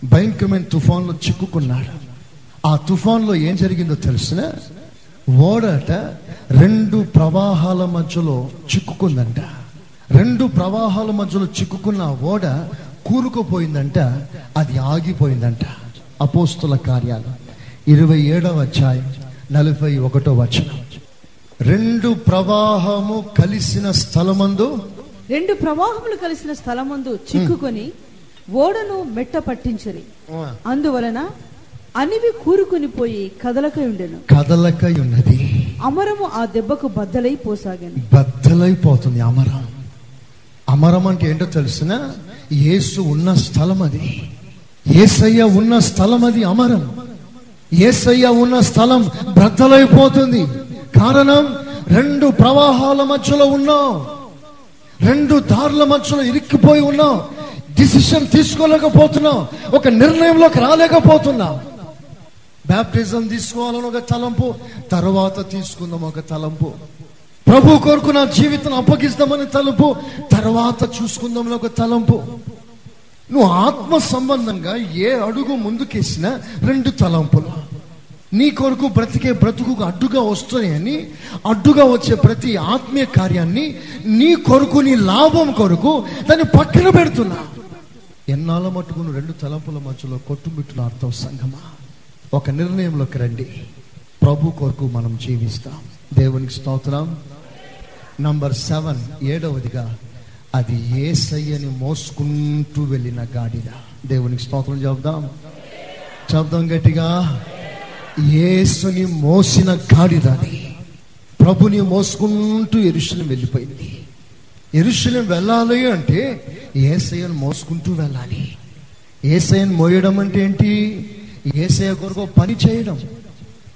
భయంకరమైన తుఫాన్లో చిక్కుకున్నాడు. ఆ తుఫాన్లో ఏం జరిగిందో తెలిసిన? ఓడట రెండు ప్రవాహాల మధ్యలో చిక్కుకుందంట. రెండు ప్రవాహాల మధ్యలో చిక్కుకున్న ఓడ కూరుకుపోయిందంట అది ఆగిపోయిందంట. అపోస్తుల కార్యాలు. ఇరవై ఏడవ అధ్యాయం నలభై ఒకటో వచనం. రెండు ప్రవాహము కలిసిన స్థలమందు రెండు ప్రవాహములు కలిసిన స్థలమందు చిక్కుకొని ఓడను మెట్ట పట్టించరి. అందువలన అనివి కూరుకుని పోయి కదలకై ఉండెను. కదలకై ఉన్నది. అమరము ఆ దెబ్బకు బద్దలై పోసాగాను. బద్దలైపోతుంది అమరం. అమరం అంటే ఏంటో తెలిసిన? యేసు ఉన్న స్థలం అది. ఏసయ్య ఉన్న స్థలం అది అమరం. ఏసయ్య ఉన్న స్థలం బ్రద్దలైపోతుంది కారణం రెండు ప్రవాహాల మధ్యలో ఉన్నాం. రెండు దారుల మధ్యలో ఇరిక్కిపోయి ఉన్నాం. డిసిషన్ తీసుకోలేకపోతున్నాం. ఒక నిర్ణయంలోకి రాలేకపోతున్నాం. బ్యాప్టిజం తీసుకోవాలని ఒక తలంపు తర్వాత తీసుకుందాం ఒక తలంపు. ప్రభు కొరకు నా జీవితం అప్పగిస్తామని తలుపు తర్వాత చూసుకుందాం ఒక తలంపు. నువ్వు ఆత్మ సంబంధంగా ఏ అడుగు ముందుకేసినా రెండు తలంపులు. నీ కొరకు బ్రతికే బ్రతుకు అడ్డుగా వస్తున్నాయని అడ్డుగా వచ్చే ప్రతి ఆత్మీయ కార్యాన్ని నీ కొరకు నీ లాభం కొరకు దాన్ని పక్కన పెడుతున్నా. ఎన్నాళ్ళ మట్టుకు నువ్వు రెండు తలంపుల మధ్యలో కొట్టుమిట్టులు అర్థం సంగమా? ఒక నిర్ణయంలోకి రండి. ప్రభు కొరకు మనం జీవిస్తాం. దేవునికి స్తోత్రం. నంబర్ సెవెన్ ఏడవదిగా అది ఏసయ్యని మోసుకుంటూ వెళ్ళిన గాడిద. దేవునికి స్తోత్రం చెబుదాం. చెబుదాం గట్టిగా ఏసుని మోసిన గాడిదని ప్రభుని మోసుకుంటూ ఎరుషులం వెళ్ళిపోయింది. ఎరుషులం వెళ్ళాలి అంటే ఏసయ్యను మోసుకుంటూ వెళ్ళాలి. ఏసయ్యను మోయడం అంటే ఏంటి? ఏసయ్య కొరకు పని చేయడం.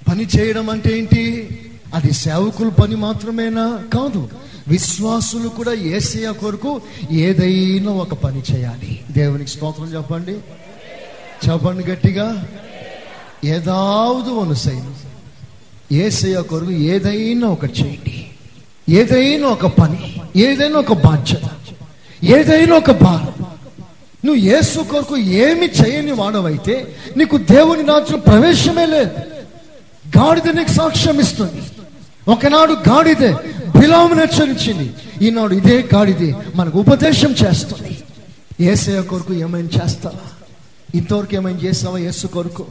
పని చేయడం అంటే ఏంటి? అది సేవకుల పని మాత్రమేనా? కాదు. విశ్వాసులు కూడా ఏసయ కొరకు ఏదైనా ఒక పని చేయాలి. దేవునికి స్తోత్రం చెప్పండి. చెప్పండి గట్టిగా. ఏదావుదు అనుసైను ఏసయ కొరకు ఏదైనా ఒకటి చేయండి. ఏదైనా ఒక పని ఏదైనా ఒక బాధ్యత ఏదైనా ఒక భారం. నువ్వు ఏసు కొరకు ఏమి చేయని వాడవైతే నీకు దేవుని నాచు ప్రవేశమే లేదు. గాడిద నీకు సాక్ష్యం ఇస్తుంది. ఒకనాడు గాడిదే బిలామును హెచ్చరించింది. ఈనాడు ఇదే గాడిదే మనకు ఉపదేశం చేస్తుంది. ఏసయ కొరకు ఏమైనా చేస్తావా? ఇంతవరకు ఏమైనా చేస్తావా ఏసు కొరకు?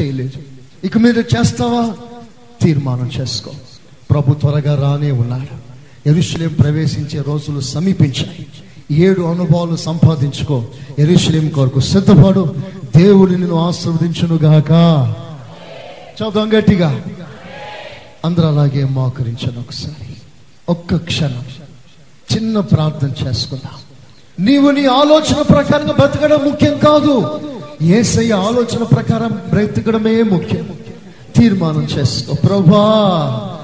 చేయలేదు. ఇక మీద చేస్తావా? తీర్మానం చేసుకో. ప్రభు త్వరగా రానే ఉన్నాడు. ఎరుషులేం ప్రవేశించే రోజులు సమీపించాయి. ఏడు అనుభవాలు సంపాదించుకో. ఎరుషులేం కొరకు సిద్ధపడు. దేవుడిని నిన్ను గాక చదువు గట్టిగా. అందరూ అలాగే మోకరించను ఒకసారి. ఒక్క క్షణం. చిన్న ప్రార్థన చేసుకుందాం. నీవు నీ ఆలోచన ప్రకారంగా బ్రతకడం ముఖ్యం కాదు. ఏసయ్య ఆలోచన ప్రకారం బ్రతకడమే ముఖ్యం. తీర్మానం చేసుకో. ప్రభా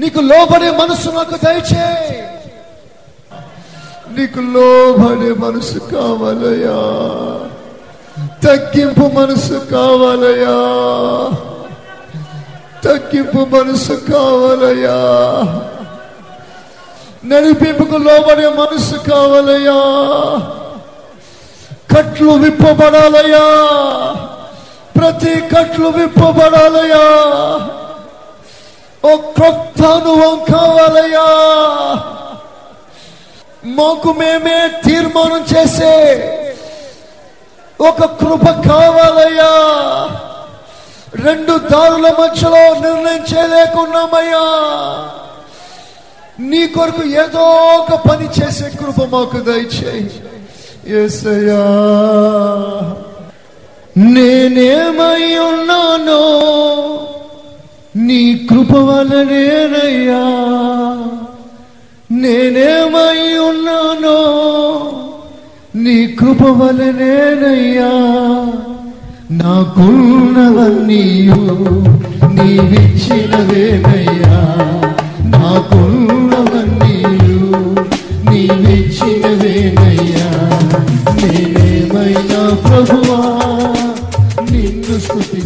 నీకు లోబడే మనసు నాకు దయచే. నీకు లోబడే మనసు కావాలయ్యా. తగ్గింపు మనసు కావాలయ్యా. తగ్గింపు మనసు కావాలయ్యా. నడిపింపుకు లోబడే మనసు కావాలయ్యా. కట్లు విప్పబడాలయ్యా. ప్రతి కట్లు విప్పబడాలయ్యా. ఓ క్రొత్త అనుభవం కావాలయ్యా. మాకు మేమే తీర్మానం చేసే ఒక కృప కావాలయ్యా. రెండు దారుల మధ్యలో నిర్ణయం చేయలేకున్నామయ్యా నీ కొరకు ఏదో ఒక పని చేసే కృప మాకు దయచేయి. యేసయ్యా నేనేమై ఉన్నానో నీ కృప వలనేనయ్యా. నేనేమై ఉన్నానో నీ కృప వలనేనయ్యా. నాకున్నవన్నీయు నీవిచ్చినవేనయ్యా. నాకున్నవన్నీయు నీవిచ్చినవేనయ్యా. నేనేమైనా ప్రభువా? నిన్ను స్థుతి